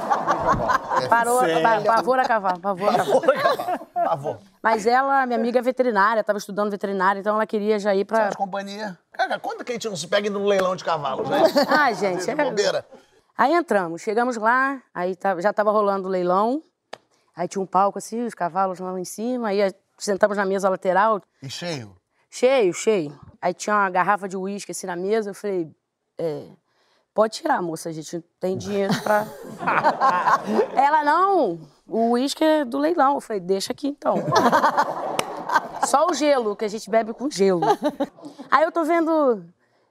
parou, pa- pavor a cavalo, pavor a favor. Mas ela, minha amiga é veterinária, estava estudando veterinária, então ela queria já ir pra... de companhia. Cara, quando que a gente não se pega no leilão de cavalo, gente? [LAUGHS] Ah, gente, é... bobeira. Aí entramos, chegamos lá, aí tava- já tava rolando o leilão, aí tinha um palco assim, os cavalos lá em cima, aí a- sentamos na mesa lateral, E cheio? cheio, cheio. Aí tinha uma garrafa de uísque assim na mesa, eu falei, é, pode tirar, moça, a gente não tem dinheiro pra... [LAUGHS] Ela, não, o uísque é do leilão. Eu falei, deixa aqui então. Só o gelo, que a gente bebe com gelo. Aí eu tô vendo,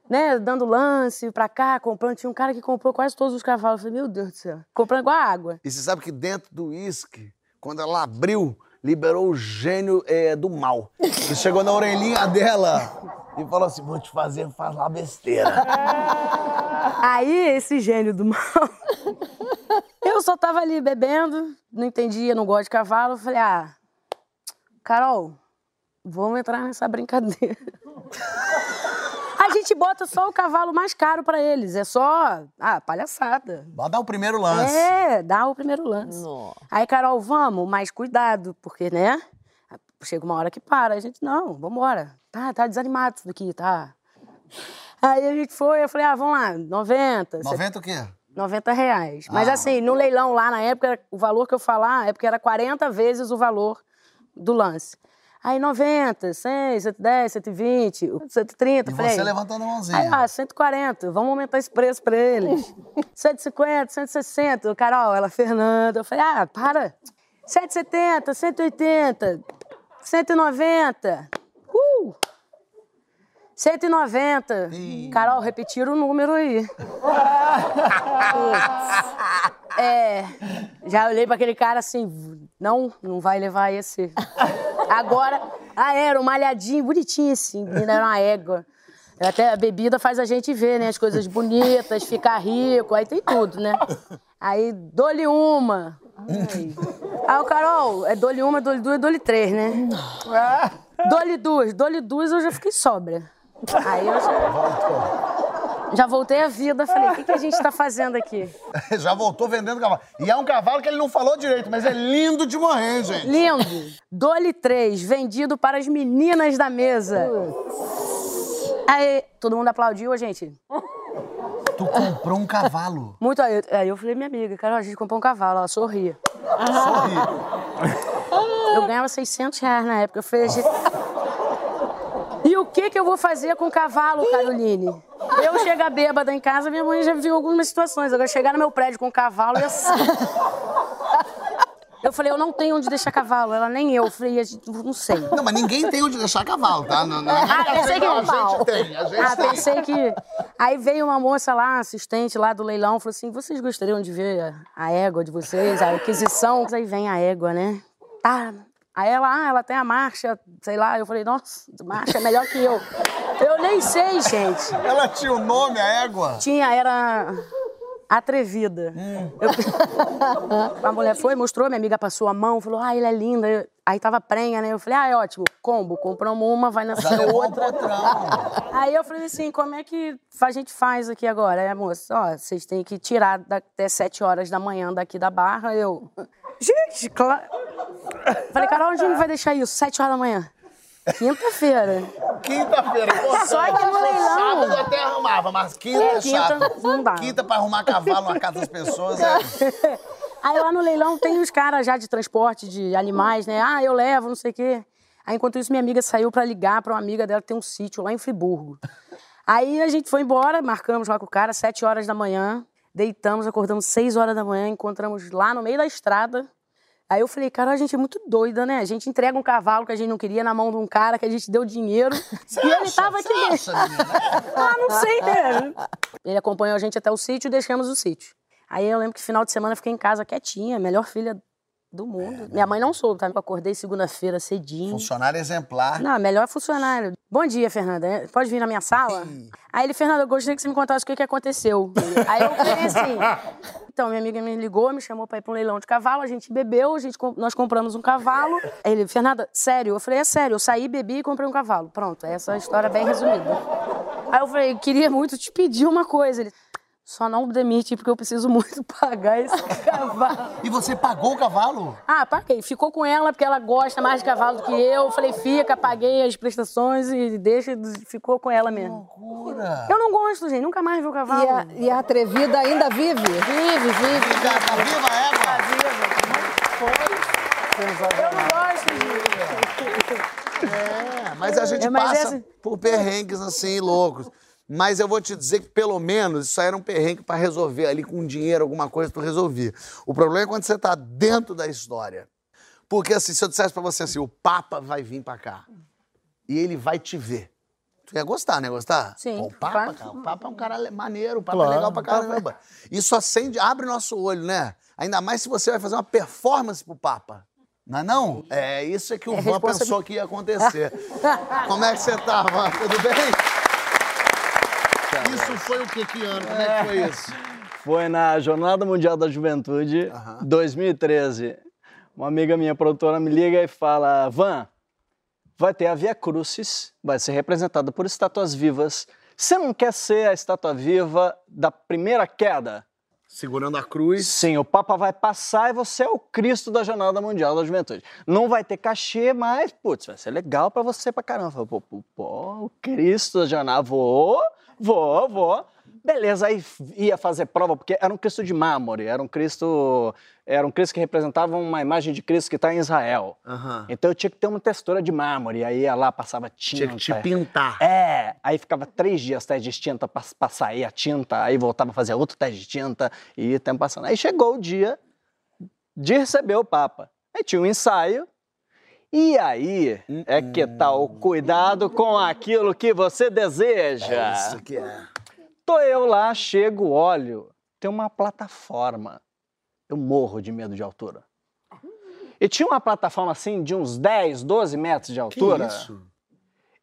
né, dando lance pra cá, comprando. Tinha um cara que comprou quase todos os cavalos. Eu falei, meu Deus do céu, comprando igual água. E você sabe que dentro do uísque, quando ela abriu, liberou o gênio é, do mal. E chegou na orelhinha dela e falou assim: vou te fazer falar besteira. Aí, esse gênio do mal. [LAUGHS] Eu só tava ali bebendo, não entendia, não gosto de cavalo. Eu falei, ah, Carol, vamos entrar nessa brincadeira. A gente bota só o cavalo mais caro pra eles. É só, ah, palhaçada. Vai dar o primeiro lance. É, dá o primeiro lance. Aí, Carol, vamos, mas cuidado, porque, né? Chega uma hora que para. A gente, não, vambora. Tá, tá desanimado isso daqui, tá? Aí a gente foi, eu falei, ah, vamos lá, 90. 90 o quê? 90 reais. Mas Ah. assim, no leilão lá na época, o valor que eu falar é porque era 40 vezes o valor do lance. Aí 90, 100, 110, 120, 130. E falei, você levantando a Aí, mãozinha. ah, 140, vamos aumentar esse preço pra eles. 150, 160. Carol, ela, Fernanda. Eu falei, ah, para. 170, 180, 190. Uh! 190. Carol, repetiram o número aí. Putz. é. Já olhei pra aquele cara assim, não, não vai levar esse. Agora, ah, era um malhadinho, bonitinho assim, menina era uma égua. Até a bebida faz a gente ver, né? As coisas bonitas, ficar rico, aí tem tudo, né? Aí, dou-lhe uma. Ai. Aí o Carol, é dou-lhe uma, dou-lhe duas, dou-lhe três, né? Dou-lhe duas, dou-lhe duas, eu já fiquei sóbria. Aí eu já, já voltei à vida, falei, o que, que a gente tá fazendo aqui? [LAUGHS] Já voltou vendendo cavalo. E é um cavalo que ele não falou direito, mas é lindo de morrer, gente. Lindo. Dou-lhe três, vendido para as meninas da mesa. Aí, todo mundo aplaudiu, a gente. Tu comprou um cavalo. Muito. Aí, aí eu falei, minha amiga, cara, a gente comprou um cavalo, ela sorria. Sorri. Eu ganhava 600 reais na época. Eu falei, gente... O que que eu vou fazer com o cavalo, Caroline? Eu chegar bêbada em casa, minha mãe já viu algumas situações. Agora, chegar no meu prédio com o cavalo e assim... Eu falei, eu não tenho onde deixar cavalo. Ela, nem eu. Eu falei, a gente, não sei. Não, mas ninguém tem onde deixar cavalo, tá? Não, não, Ah, pensei que a gente tem, a gente Ah, tem. pensei que. Aí veio uma moça lá, assistente lá do leilão, falou assim: vocês gostariam de ver a- a égua de vocês, a aquisição? Aí vem a égua, né? Tá. Aí ela, ah, ela tem a marcha, sei lá. Eu falei, nossa, marcha é melhor que eu. Eu nem sei, gente. Ela tinha o nome, a égua. Tinha, era atrevida. Eu- [LAUGHS] A mulher foi, mostrou, minha amiga passou a mão, falou, ah, ela é linda. Eu- Aí tava prenha, né? Eu falei, ah, é ótimo, combo, compramos uma, vai Já nascer levou outra. Aí eu falei assim, como é que a gente faz aqui agora? A moça, ó, vocês têm que tirar até sete horas da manhã daqui da barra. Eu, gente, claro. Falei, Carol, onde a gente vai deixar isso? Sete horas da manhã. Quinta-feira. Quinta-feira. Só que no leilão- Sábado até arrumava, mas quinta é, É, quinta chato. não dá. Quinta pra arrumar cavalo na casa das pessoas é... [LAUGHS] Aí lá no leilão tem os caras já de transporte de animais, né? Ah, eu levo, não sei o quê. Aí enquanto isso, minha amiga saiu pra ligar pra uma amiga dela que tem um sítio lá em Friburgo. Aí a gente foi embora, marcamos lá com o cara, sete horas da manhã, deitamos, acordamos seis horas da manhã, encontramos lá no meio da estrada. Aí eu falei, cara, a gente é muito doida, né? A gente entrega um cavalo que a gente não queria na mão de um cara que a gente deu dinheiro. [LAUGHS] e ele acha? tava Você aqui menina? [LAUGHS] ah, não sei, né? Ele acompanhou a gente até o sítio e deixamos o sítio. Aí eu lembro que final de semana eu fiquei em casa quietinha, melhor filha do mundo. Minha mãe não soube, tá? Eu acordei segunda-feira cedinho. Funcionário exemplar. Não, melhor funcionário. Bom dia, Fernanda. Pode vir na minha sala? Aí ele, Fernanda, eu gostaria que você me contasse o que, que aconteceu. [LAUGHS] Aí eu falei assim. Então, minha amiga me ligou, me chamou pra ir pra um leilão de cavalo, a gente bebeu, a gente, nós compramos um cavalo. Aí ele, Fernanda, sério? Eu falei, é sério, eu saí, bebi e comprei um cavalo. Pronto, essa é a história bem resumida. Aí eu falei, queria muito te pedir uma coisa. Ele, só não demite, porque eu preciso muito [LAUGHS] pagar esse cavalo. E você pagou o cavalo? Ah, paguei. Ficou com ela porque ela gosta mais de cavalo do que eu. Falei, fica, paguei as prestações e deixa, ficou com ela mesmo. Loucura. Eu não gosto, gente, nunca mais vi o cavalo. E a, e a atrevida ainda vive? Vive, vive. Tá, tá viva a égua? Tá viva. Eu não gosto de... É, mas a gente É, mas passa essa- por perrengues assim, loucos. Mas eu vou te dizer que pelo menos isso aí era um perrengue pra resolver ali com dinheiro, alguma coisa tu resolvia. O problema é quando você tá dentro da história. Porque assim, se eu dissesse pra você assim, o Papa vai vir pra cá e ele vai te ver. Tu ia gostar, né? Gostar? Sim, Pô, o Papa, cara, o Papa é um cara maneiro, o Papa Claro, é legal pra caramba. Isso acende, abre nosso olho, né? Ainda mais se você vai fazer uma performance pro Papa. Não é não? É isso é que o É Van pensou que ia acontecer. Como é que você tá, Van? Tudo bem? Isso foi o que, que ano? Como é que foi isso? [LAUGHS] Foi na Jornada Mundial da Juventude, 2013. Uma amiga minha, produtora, me liga e fala: Van, vai ter a Via Crucis, vai ser representada por estátuas vivas. Você não quer ser a estátua viva da primeira queda? Segurando a cruz. Sim, o Papa vai passar e você é o Cristo da Jornada Mundial da Juventude. Não vai ter cachê, mas, putz, vai ser legal pra você pra caramba. Pô, pô, pô, o Cristo da Jornada, vou, vou, vou. Beleza, aí ia fazer prova, porque era um Cristo de mármore, era um Cristo, era um Cristo que representava uma imagem de Cristo que está em Israel. Aham. Então eu tinha que ter uma textura de mármore, aí ia lá, passava tinta. Tinha que te pintar. É, aí ficava três dias teste de tinta pra sair a tinta, aí voltava a fazer outro teste de tinta e o tempo passando. Aí chegou o dia de receber o Papa. Aí tinha um ensaio. E aí é que o cuidado com aquilo que você deseja. Isso que é. Tô eu lá, chego, olho, tem uma plataforma. Eu morro de medo de altura. E tinha uma plataforma assim de uns 10, 12 metros de Que altura. isso?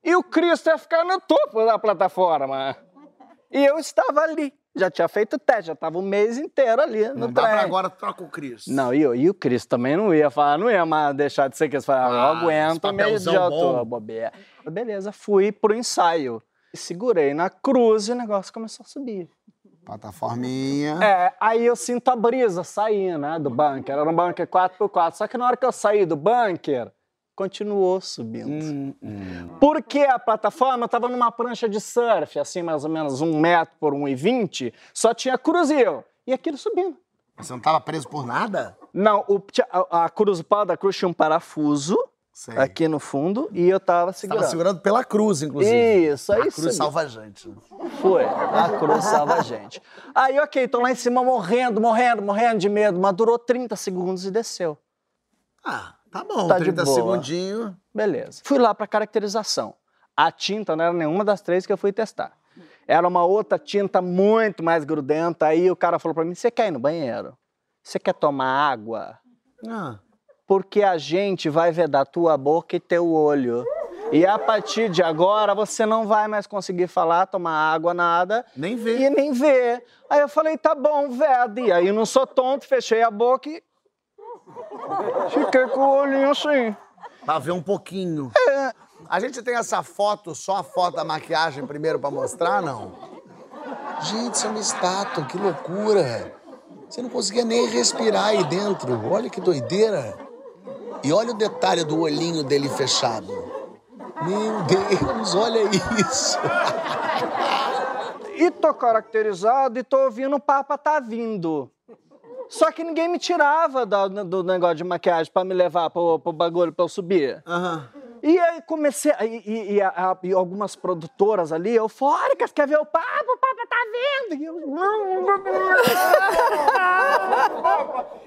E o Cristo ia ficar no topo da plataforma. E eu estava ali. Já tinha feito o teste, já estava o mês inteiro ali no Não dá trem. pra agora troca o Cristo. Não, e, e o Cristo também não ia falar, não ia mais deixar de ser Cristo. Falar, Ah, eu esse aguento meio de bom. bobeira. Beleza, fui pro ensaio. Segurei na cruz e o negócio começou a subir. Plataforminha. É, aí eu sinto a brisa saindo, né, do bunker. Era um bunker 4x4. Só que na hora que eu saí do bunker, continuou subindo. Hum, hum. Porque a plataforma estava numa prancha de surf, assim, mais ou menos um metro por 1,20, só tinha cruz e eu. E aquilo subindo. Você não tava preso por nada? Não, o, a, a cruz, o pau da cruz tinha um parafuso Sei. aqui no fundo e eu tava Você segurando. Tava segurando pela cruz, inclusive. Isso, aí A cruz subiu. salva a gente. Foi, a cruz salva a gente. Aí, ok, tô lá em cima morrendo, morrendo, morrendo de medo, mas durou 30 segundos e desceu. Ah, tá bom. Tá de 30 boa. segundinhos. Beleza. Fui lá para caracterização. A tinta não era nenhuma das três que eu fui testar. Era uma outra tinta muito mais grudenta. Aí o cara falou para mim: Você quer ir no banheiro? Você quer tomar água? Ah. Porque a gente vai vedar tua boca e teu olho. E a partir de agora você não vai mais conseguir falar, tomar água, nada. Nem vê. E nem ver. Aí eu falei, tá bom, veda. E aí não sou tonto, fechei a boca e. Fiquei com o olhinho assim. Pra ver um pouquinho. A gente tem essa foto, só a foto da maquiagem primeiro pra mostrar, não? Gente, isso é uma estátua, que loucura. Você não conseguia nem respirar aí dentro. Olha que doideira. E olha o detalhe do olhinho dele fechado. Meu Deus, olha isso. E tô caracterizado e tô ouvindo o Papa tá vindo. Só que ninguém me tirava da- do, negócio de maquiagem pra me levar pro, pro bagulho pra eu subir. Aham. E aí comecei. E, e- e a- e algumas produtoras ali, eufóricas, quer ver o Papa? O Papa tá vindo! E, eu,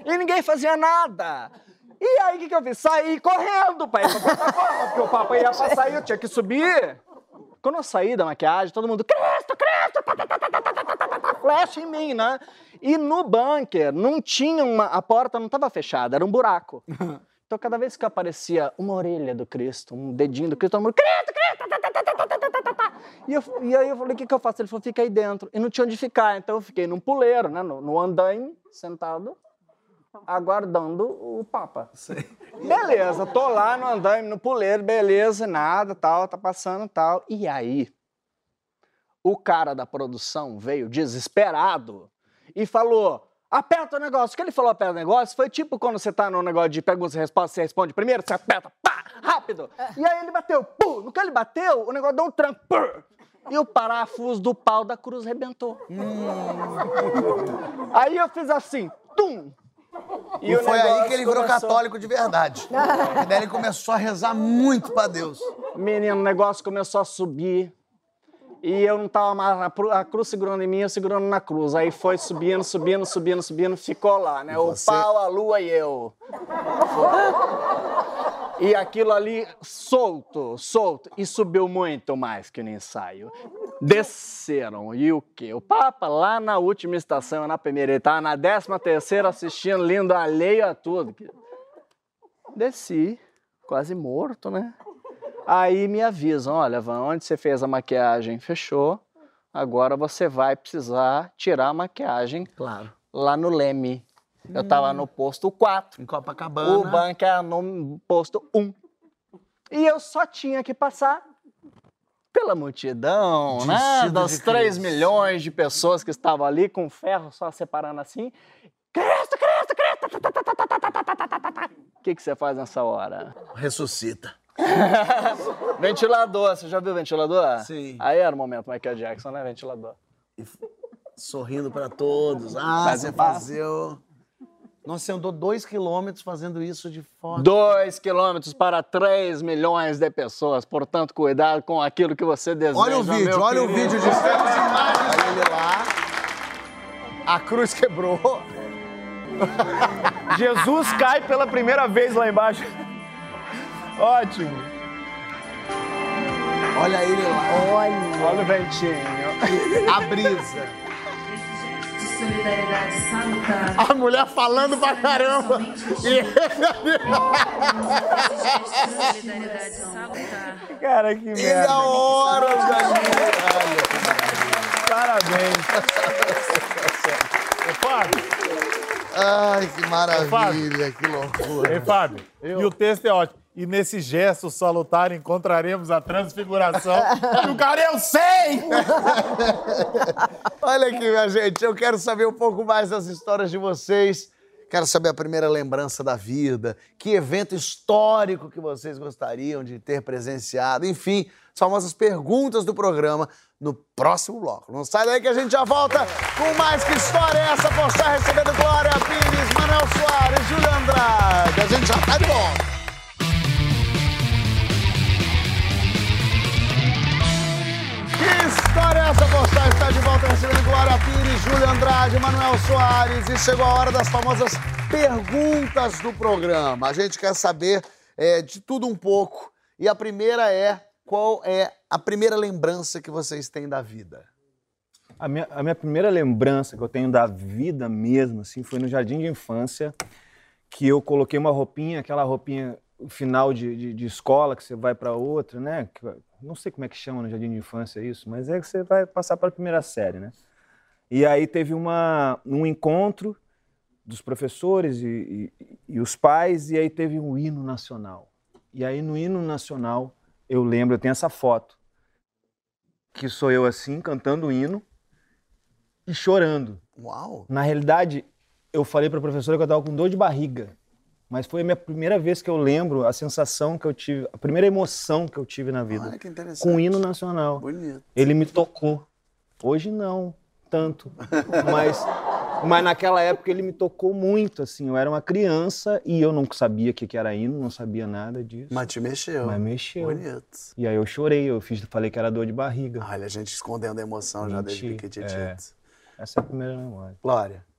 e ninguém fazia nada. E aí o que, que eu fiz? Saí correndo pra ir pra plataforma, porque o Papa ia passar e eu tinha que subir. Quando eu saí da maquiagem, todo mundo, Cristo, Cristo, tá, tá, tá, tá, tá, tá, tá, tá, tá, flash em mim, né? E no bunker não tinha uma. A porta não estava fechada, era um buraco. [LAUGHS] Então, cada vez que aparecia uma orelha do Cristo, um dedinho do Cristo, todo mundo, Cristo, Cristo. E, eu, e aí eu falei, o que, que eu faço? Ele falou, fica aí dentro. E não tinha onde ficar, então eu fiquei num puleiro, né, no, no andaime, sentado, aguardando o Papa. Beleza, tô lá no andaime, no puleiro, beleza, nada, tal, tá passando, tal. E aí, o cara da produção veio desesperado e falou: aperta o negócio. O que ele falou aperta o negócio foi tipo quando você tá no negócio de perguntas e respostas, você responde primeiro, você aperta, pá, rápido. E aí ele bateu, pum. No que ele bateu, o negócio deu um tranco, pum. E o parafuso do pau da cruz rebentou. Aí eu fiz assim, tum. E, o foi aí que ele virou começou- católico de verdade. [LAUGHS] e daí ele começou a rezar muito pra Deus. Menino, o negócio começou a subir. E eu não tava mais. a cruz segurando em mim, eu segurando na cruz. Aí foi subindo, subindo, subindo, subindo, ficou lá, né? O você? pau, a lua e eu. E aquilo ali solto, solto. E subiu muito mais que no ensaio. Desceram. E o quê? O Papa lá na última estação, na primeira, ele tava na décima terceira assistindo, lindo alheio a tudo. Desci, quase morto, né? Aí me avisam, olha, Van, onde você fez a maquiagem fechou, agora você vai precisar tirar a maquiagem claro. lá no Leme. Hum. Eu tava no posto 4. Em Copacabana. O banco era no posto 1. E eu só tinha que passar pela multidão, de né? Das 3 Cristo. milhões de pessoas que estavam ali com ferro só separando assim. Cristo, Cristo, Cristo! O que, que você faz nessa hora? Ressuscita. [LAUGHS] Ventilador, você já viu o ventilador? Sim. Aí era o momento Michael Jackson, né? Ventilador. Sorrindo pra todos. Ah, Faz você fazia. Nossa, você andou dois quilômetros fazendo isso de fora. 2 quilômetros para 3 milhões de pessoas. Portanto, cuidado com aquilo que você deseja. Olha o vídeo, olha o querido. vídeo de temos imagens. Olha ele lá. A cruz quebrou. Jesus cai pela primeira vez lá embaixo. Ótimo. Olha ele lá. Olha. Olha o ventinho. A brisa. de solidariedade salutar. A mulher falando pra caramba. E Solidariedade salutar. Cara, que merda. há horas ali. Parabéns. Ô, Fábio, Ai, que maravilha, que loucura. Ei, Fábio, e o texto é ótimo. E nesse gesto salutar encontraremos a transfiguração. O cara, eu sei! [LAUGHS] Olha aqui, minha gente, eu quero saber um pouco mais das histórias de vocês. Quero saber a primeira lembrança da vida, que evento histórico que vocês gostariam de ter presenciado. Enfim, as famosas perguntas do programa no próximo bloco. Não sai daí que a gente já volta com mais que história é essa? Postar recebendo Glória Pires, Manuel Soares, Júlio Andrade. A gente já tá de volta. História é essa, Postar? Está de volta recebendo Glória Pires, Júlio Andrade, Manuel Soares. E chegou a hora das famosas perguntas do programa. A gente quer saber é, de tudo um pouco. E a primeira é: qual é a primeira lembrança que vocês têm da vida? A minha, a minha primeira lembrança que eu tenho da vida mesmo, assim, foi no jardim de infância, que eu coloquei uma roupinha, aquela roupinha final de, de, de escola, que você vai para outra, né? Não sei como é que chama no jardim de infância isso, mas é que você vai passar para a primeira série, né? E aí teve uma, um encontro dos professores e, e- e os pais, e aí teve um hino nacional. E aí no hino nacional, eu lembro, eu tenho essa foto, que sou eu assim, cantando o hino, e chorando. Uau! Na realidade, eu falei para a professora que eu estava com dor de barriga. Mas foi a minha primeira vez que eu lembro a sensação que eu tive, a primeira emoção que eu tive na vida. Olha que interessante. Com o hino nacional. Bonito. Ele me tocou. Hoje não, tanto. Mas, mas naquela época ele me tocou muito, assim. Eu era uma criança e eu não sabia o que que era hino, não sabia nada disso. Mas te mexeu. Mas mexeu. Bonito. E aí eu chorei, eu fiz, falei que era dor de barriga. Olha, a gente escondendo a emoção já desde pequititito. é. Essa é a primeira memória. Glória.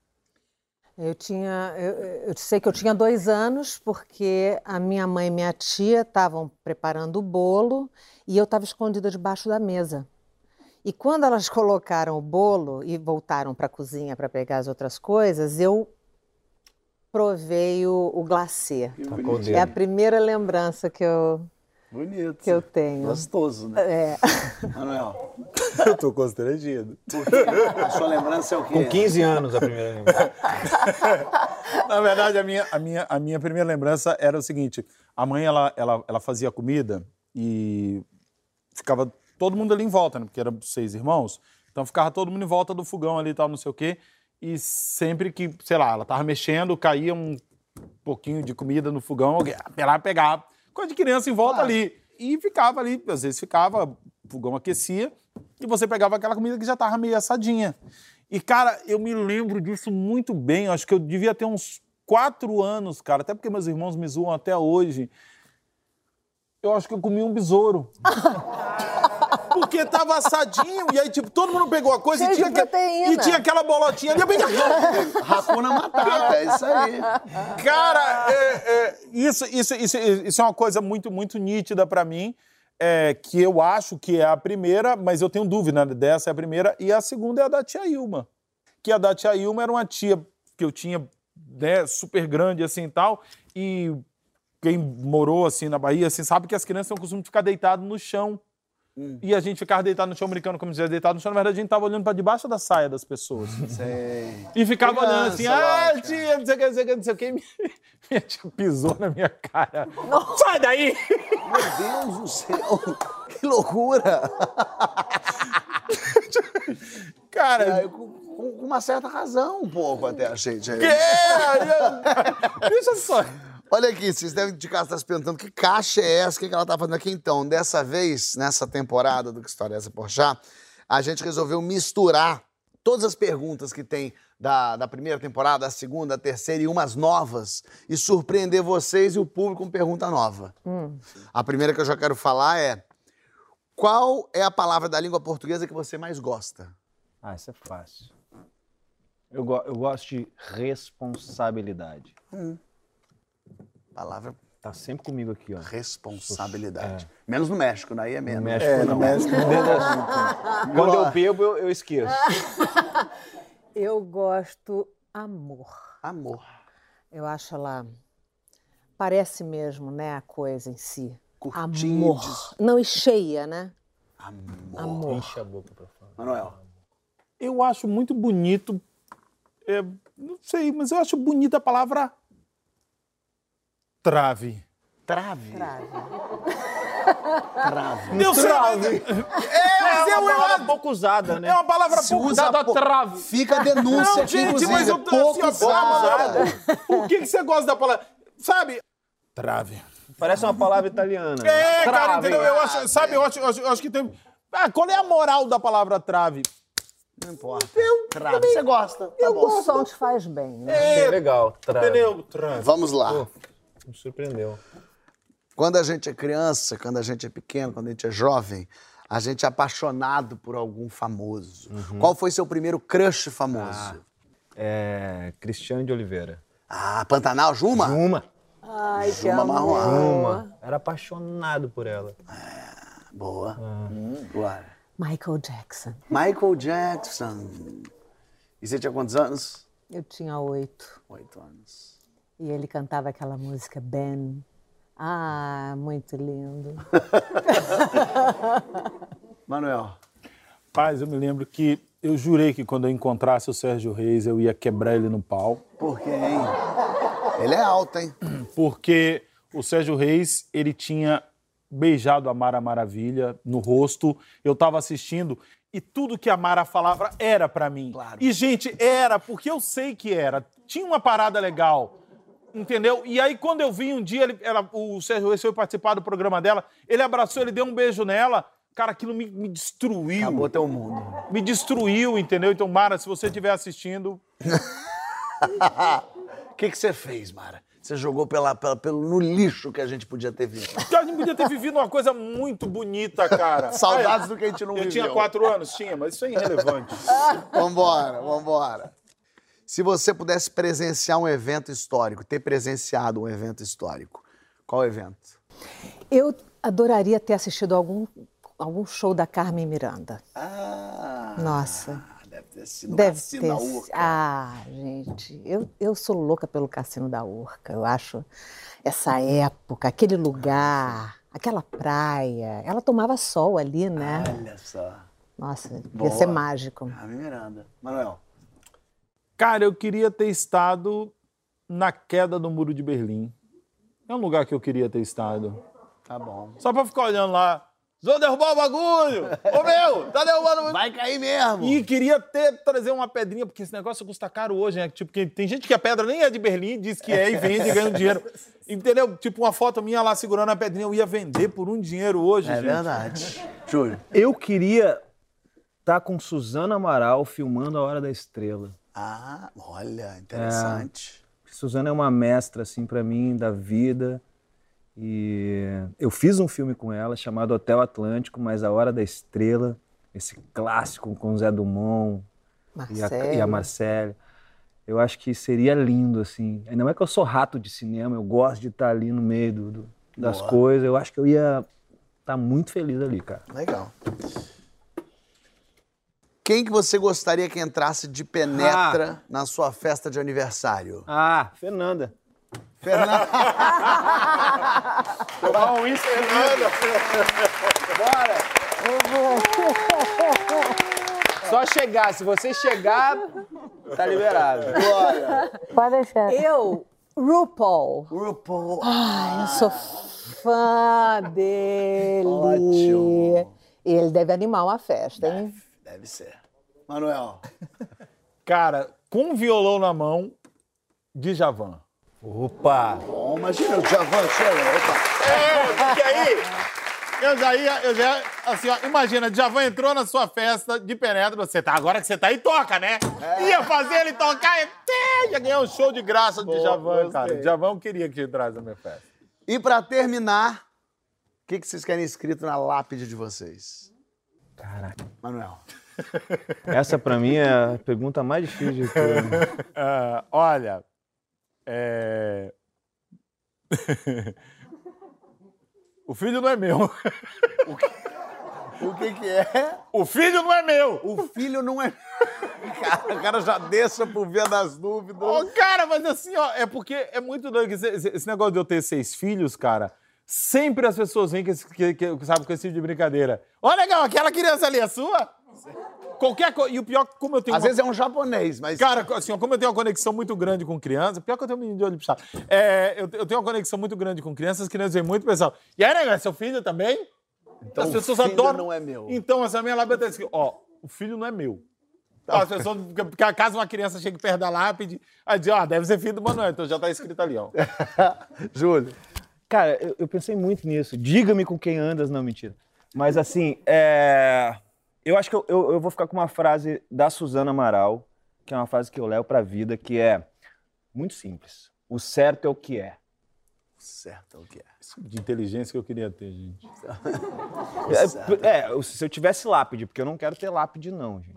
Eu tinha, eu, eu sei que eu tinha dois anos porque a minha mãe e minha tia estavam preparando o bolo e eu estava escondida debaixo da mesa. E quando elas [LAUGHS] colocaram o bolo e voltaram para a cozinha para pegar as outras coisas, eu provei o, o glacê. O É a primeira lembrança que eu, Bonito. que eu tenho. Gostoso, né? É. [LAUGHS] Manuel, Eu tô constrangido. a sua lembrança é o quê? Com 15 anos a primeira lembrança. [LAUGHS] Na verdade, a minha, a, minha, a minha primeira lembrança era o seguinte: a mãe ela, ela, ela fazia comida e ficava todo mundo ali em volta, né? Porque eram seis irmãos. Então ficava todo mundo em volta do fogão ali e tal, não sei o quê. sempre que, sei lá, ela tava mexendo, caía um pouquinho de comida no fogão, alguém ia Coisa de criança em volta ali. E ficava ali, às vezes ficava, o fogão aquecia, e você pegava aquela comida que já tava meio assadinha. E, cara, eu me lembro disso muito bem. Acho que eu devia ter uns quatro anos, cara, até porque meus irmãos me zoam até hoje. Eu acho que eu comi um besouro. [LAUGHS] Porque tava assadinho, e aí, tipo, todo mundo pegou a coisa e Cheio tinha, de proteína. e tinha aquela bolotinha ali. Hakuna [LAUGHS] Matata, é isso aí. Cara, é, é, isso, isso, isso, isso é uma coisa muito, muito nítida pra mim, é, que eu acho que é a primeira, mas eu tenho dúvida né, dessa é a primeira, e a segunda é a da tia Ilma. Que a da tia Ilma era uma tia que eu tinha, né, super grande assim e tal, e quem morou assim na Bahia, assim, sabe que as crianças têm o costume de ficar deitado no chão. E a gente ficava deitado no chão, brincando como se deitado no chão. Na verdade, a gente tava olhando pra debaixo da saia das pessoas. Sei. E ficava Criança, olhando assim, ah, tia, não sei o que, não sei o que, não sei o que. [LAUGHS] Minha, tia pisou na minha cara. Sai daí! Meu Deus do céu, que loucura! Cara, É, com, uma certa razão, um pouco até, achei. gente. é, [LAUGHS] deixa só. Olha aqui, vocês devem de casa estar se perguntando que caixa é essa, o que que ela tá fazendo aqui então. Dessa vez, nessa temporada do Que História é essa Porchat, a gente resolveu misturar todas as perguntas que tem da, da primeira temporada, da segunda, da terceira e umas novas e surpreender vocês e o público com pergunta nova. A primeira que eu já quero falar é qual é a palavra da língua portuguesa que você mais gosta? Ah, isso é fácil. Eu, go- eu gosto de responsabilidade. Palavra Tá sempre comigo aqui, ó. responsabilidade. Menos no México, daí é No menos. México, É, não. no México. [LAUGHS] Quando eu bebo, eu, eu esqueço. [LAUGHS] Eu gosto amor. Amor. Eu acho ela parece mesmo, né, a coisa em si. Curtides. Amor. Não e cheia, né? Amor. Amor. Enche a boca pra fora. Manuel. Eu acho muito bonito, é, não sei, mas eu acho bonita a palavra trave. Trave. Trave. Trave. Eu sei, mas- É, mas É eu, uma eu, palavra pouco usada, né? é uma palavra Se pouco usa usada a trave. Fica a denúncia Não, aqui, gente, mas eu pouco assim, ó, usada. Por que, que você gosta da palavra? Sabe? Trave. Parece uma palavra italiana. É, cara, Trave. entendeu? Eu acho, sabe, eu acho, eu acho, eu acho que tem. Ah, qual é a moral da palavra trave? Não importa. Trave. Você gosta. Tá Eu bom. gosto. O som te faz bem, né? É legal. Trave. Entendeu? Trave. Vamos lá. Pô, me surpreendeu. Quando a gente é criança, quando a gente é pequeno, quando a gente é jovem, a gente é apaixonado por algum famoso. Qual foi seu primeiro crush famoso? É, Cristiane de Oliveira. Ah, Pantanal, Juma? Uma. Ai, que Juma amor. Marroá. Uma. Era apaixonado por ela. Boa. Hum, Agora. Michael Jackson. Michael Jackson. E você tinha quantos anos? Eu tinha oito. Oito anos. E ele cantava aquela música Ben. Ah, muito lindo. [LAUGHS] Manuel. Paz, eu me lembro que eu jurei que quando eu encontrasse o Sérgio Reis, eu ia quebrar ele no pau. Por quê, hein? Ele é alto, hein? [CLEARS THROAT] porque o Sérgio Reis, ele tinha beijado a Mara Maravilha no rosto. Eu tava assistindo e tudo que a Mara falava era pra mim. Claro. E gente, era porque eu sei que era. Tinha uma parada legal. Entendeu? E aí, quando eu vi um dia, ele, ela- o Sérgio Reis foi participar do programa dela, ele abraçou, ele deu um beijo nela. Cara, aquilo me, me destruiu. Acabou teu mundo. Me destruiu, entendeu? Então, Mara, se você estiver assistindo, O [LAUGHS] que, que você fez, Mara? Você jogou pela, pela- pelo, no lixo que a gente podia ter visto. a gente podia ter vivido uma coisa muito bonita, cara. [LAUGHS] Saudades do que a gente não Eu viveu. tinha quatro anos? Tinha, mas isso é irrelevante. [LAUGHS] Vambora, vambora. Se você pudesse presenciar um evento histórico, ter presenciado um evento histórico, qual evento? Eu adoraria ter assistido algum, algum show da Carmen Miranda. Ah, Nossa. deve ter sido Deve Cassino ter. da Urca. Ah, gente, eu, eu sou louca pelo Cassino da Urca. Eu acho essa época, aquele lugar, aquela praia. Ela tomava sol ali, né? Olha só. Nossa, ia Boa. ser mágico. Carmen Miranda. Manuel. Cara, eu queria ter estado na queda do Muro de Berlim. É um lugar que eu queria ter estado. Tá bom. Só pra ficar olhando lá. Vou derrubar o bagulho! Ô meu, tá derrubando o Vai cair mesmo. E queria ter, trazer uma pedrinha, porque esse negócio custa caro hoje, né? Tipo, que tem gente que a pedra nem é de Berlim, diz que é e vende e ganha um dinheiro. Entendeu? Tipo, uma foto minha lá segurando a pedrinha, eu ia vender por um dinheiro hoje, É gente. verdade. Júlio. Eu queria estar com Suzana Amaral filmando A Hora da Estrela. Ah, olha, interessante. Suzana é uma mestra, assim, pra mim, da vida. E eu fiz um filme com ela chamado Hotel Atlântico, mas A Hora da Estrela, esse clássico com Zé Dumont e a, e a Marcelo. Marcele. Eu acho que seria lindo, assim. Ainda mais que eu sou rato de cinema, eu gosto de estar ali no meio do- do- das Boa. coisas. Eu acho que eu ia estar muito feliz ali, cara. Legal. Quem que você gostaria que entrasse de penetra na sua festa de aniversário? Ah, Fernanda. Fernando. Tomar um isso, Fernanda. Só chegar, se você chegar, tá liberado. Pode deixar. Eu, RuPaul. RuPaul. Ai, eu sou fã dele. Ótimo. Ele deve animar uma festa, hein? Deve ser. Manuel. [LAUGHS] Cara, com um violão na mão, de Javan. Opa! Bom, imagina o Javan chega. Opa. É, porque aí eu já ia, eu já, assim, ó, imagina, Djavan entrou na sua festa de penetra, você tá, agora que você tá aí, toca, né? Ia fazer ele tocar, e até já ganhou um show de graça de Djavan, cara. Djavan eu queria que entrasse na minha festa. E pra terminar, o que, que vocês querem escrito na lápide de vocês? Caraca. Manuel. Essa pra mim é a pergunta mais difícil de tudo. [LAUGHS] Ah, olha, é... [LAUGHS] o filho não é meu. O que que é? O filho não é meu. O filho não é... Cara, o cara já deixa por via das dúvidas. Ô, cara, mas assim, ó, é porque é muito doido. que Esse, esse- negócio de eu ter seis filhos, cara, sempre as pessoas vêm com esse, que, que- sabe, com esse tipo de brincadeira. Ó, legal, aquela criança ali é sua? Qualquer coisa. E o pior, como eu tenho. Às uma- vezes é um japonês, mas... Cara, assim, ó, como eu tenho uma conexão muito grande com criança, pior que eu tenho um menino de olho puxado. É, eu, eu tenho uma conexão muito grande com crianças, as crianças vêm muito pessoal. E aí, negócio, seu filho também? Então, as pessoas o filho adoram. não é meu. Então, essa minha lápide tá escrito, ó, o filho não é meu. As pessoas, porque caso uma criança chegue perto da lápide, aí diz, ó, deve ser filho do Manuel, então já tá escrito ali, ó. [LAUGHS] Júlio. Cara, eu, eu pensei muito nisso. Diga-me com quem andas, não, mentira. Mas assim, é... eu acho que eu, eu, eu vou ficar com uma frase da Suzana Amaral, que é uma frase que eu levo pra vida, que é muito simples. O certo é o que é. Certo, é o que é. Isso de inteligência que eu queria ter, gente. [LAUGHS] É, é, se eu tivesse lápide, porque eu não quero ter lápide, não, gente.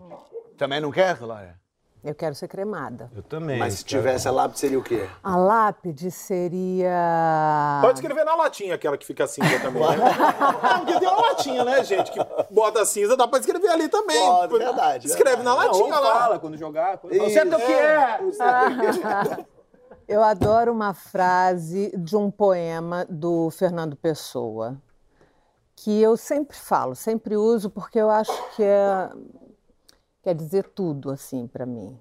Também não quer, Glória? Eu quero ser cremada. Eu também. Mas se tivesse a lápide, seria o quê? A lápide seria. Pode escrever na latinha, aquela que fica cinza também, né? [LAUGHS] Não, porque tem uma latinha, né, gente, que bota cinza, dá pra escrever ali também. Pode, verdade, Escreve na verdade. latinha lá. fala quando jogar. Quando... Isso. certo é o que [LAUGHS] é. Eu adoro uma frase de um poema do Fernando Pessoa, que eu sempre falo, sempre uso, porque eu acho que é, quer dizer tudo assim para mim,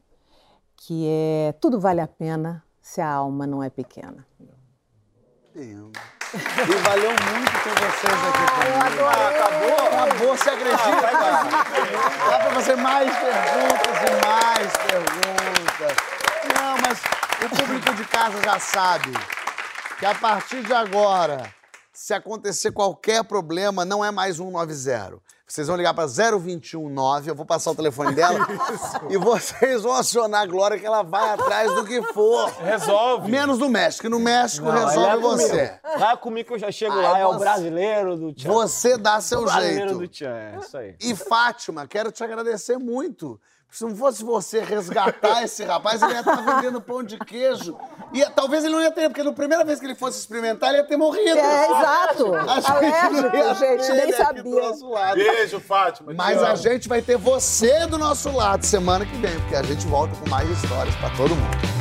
que é tudo vale a pena se a alma não é pequena. Lindo. E valeu muito ter vocês aqui comigo. Ah, acabou? Acabou, você acredita, cara? Dá pra fazer mais perguntas e mais perguntas. Não, mas o público de casa já sabe que a partir de agora, se acontecer qualquer problema, não é mais 190. Vocês vão ligar para 0219, eu vou passar o telefone [LAUGHS] dela, e vocês vão acionar a Glória que ela vai atrás do que for. Resolve. Menos no México. No México Não, resolve é comigo. você. Vai comigo que eu já chego Ai, lá, é o você- brasileiro do Tchan. Você dá seu brasileiro jeito. do Tchan, é isso aí. E Fátima, quero te agradecer muito. Se não fosse você resgatar esse rapaz, ele ia estar vendendo pão de queijo. E talvez ele não ia ter, porque na primeira vez que ele fosse experimentar, ele ia ter morrido. É, exato. [LAUGHS] A gente Alérgico, gente, nem aqui sabia. do nosso lado. Beijo, Fátima. Mas a gente vai ter você do nosso lado semana que vem, porque a gente volta com mais histórias pra todo mundo.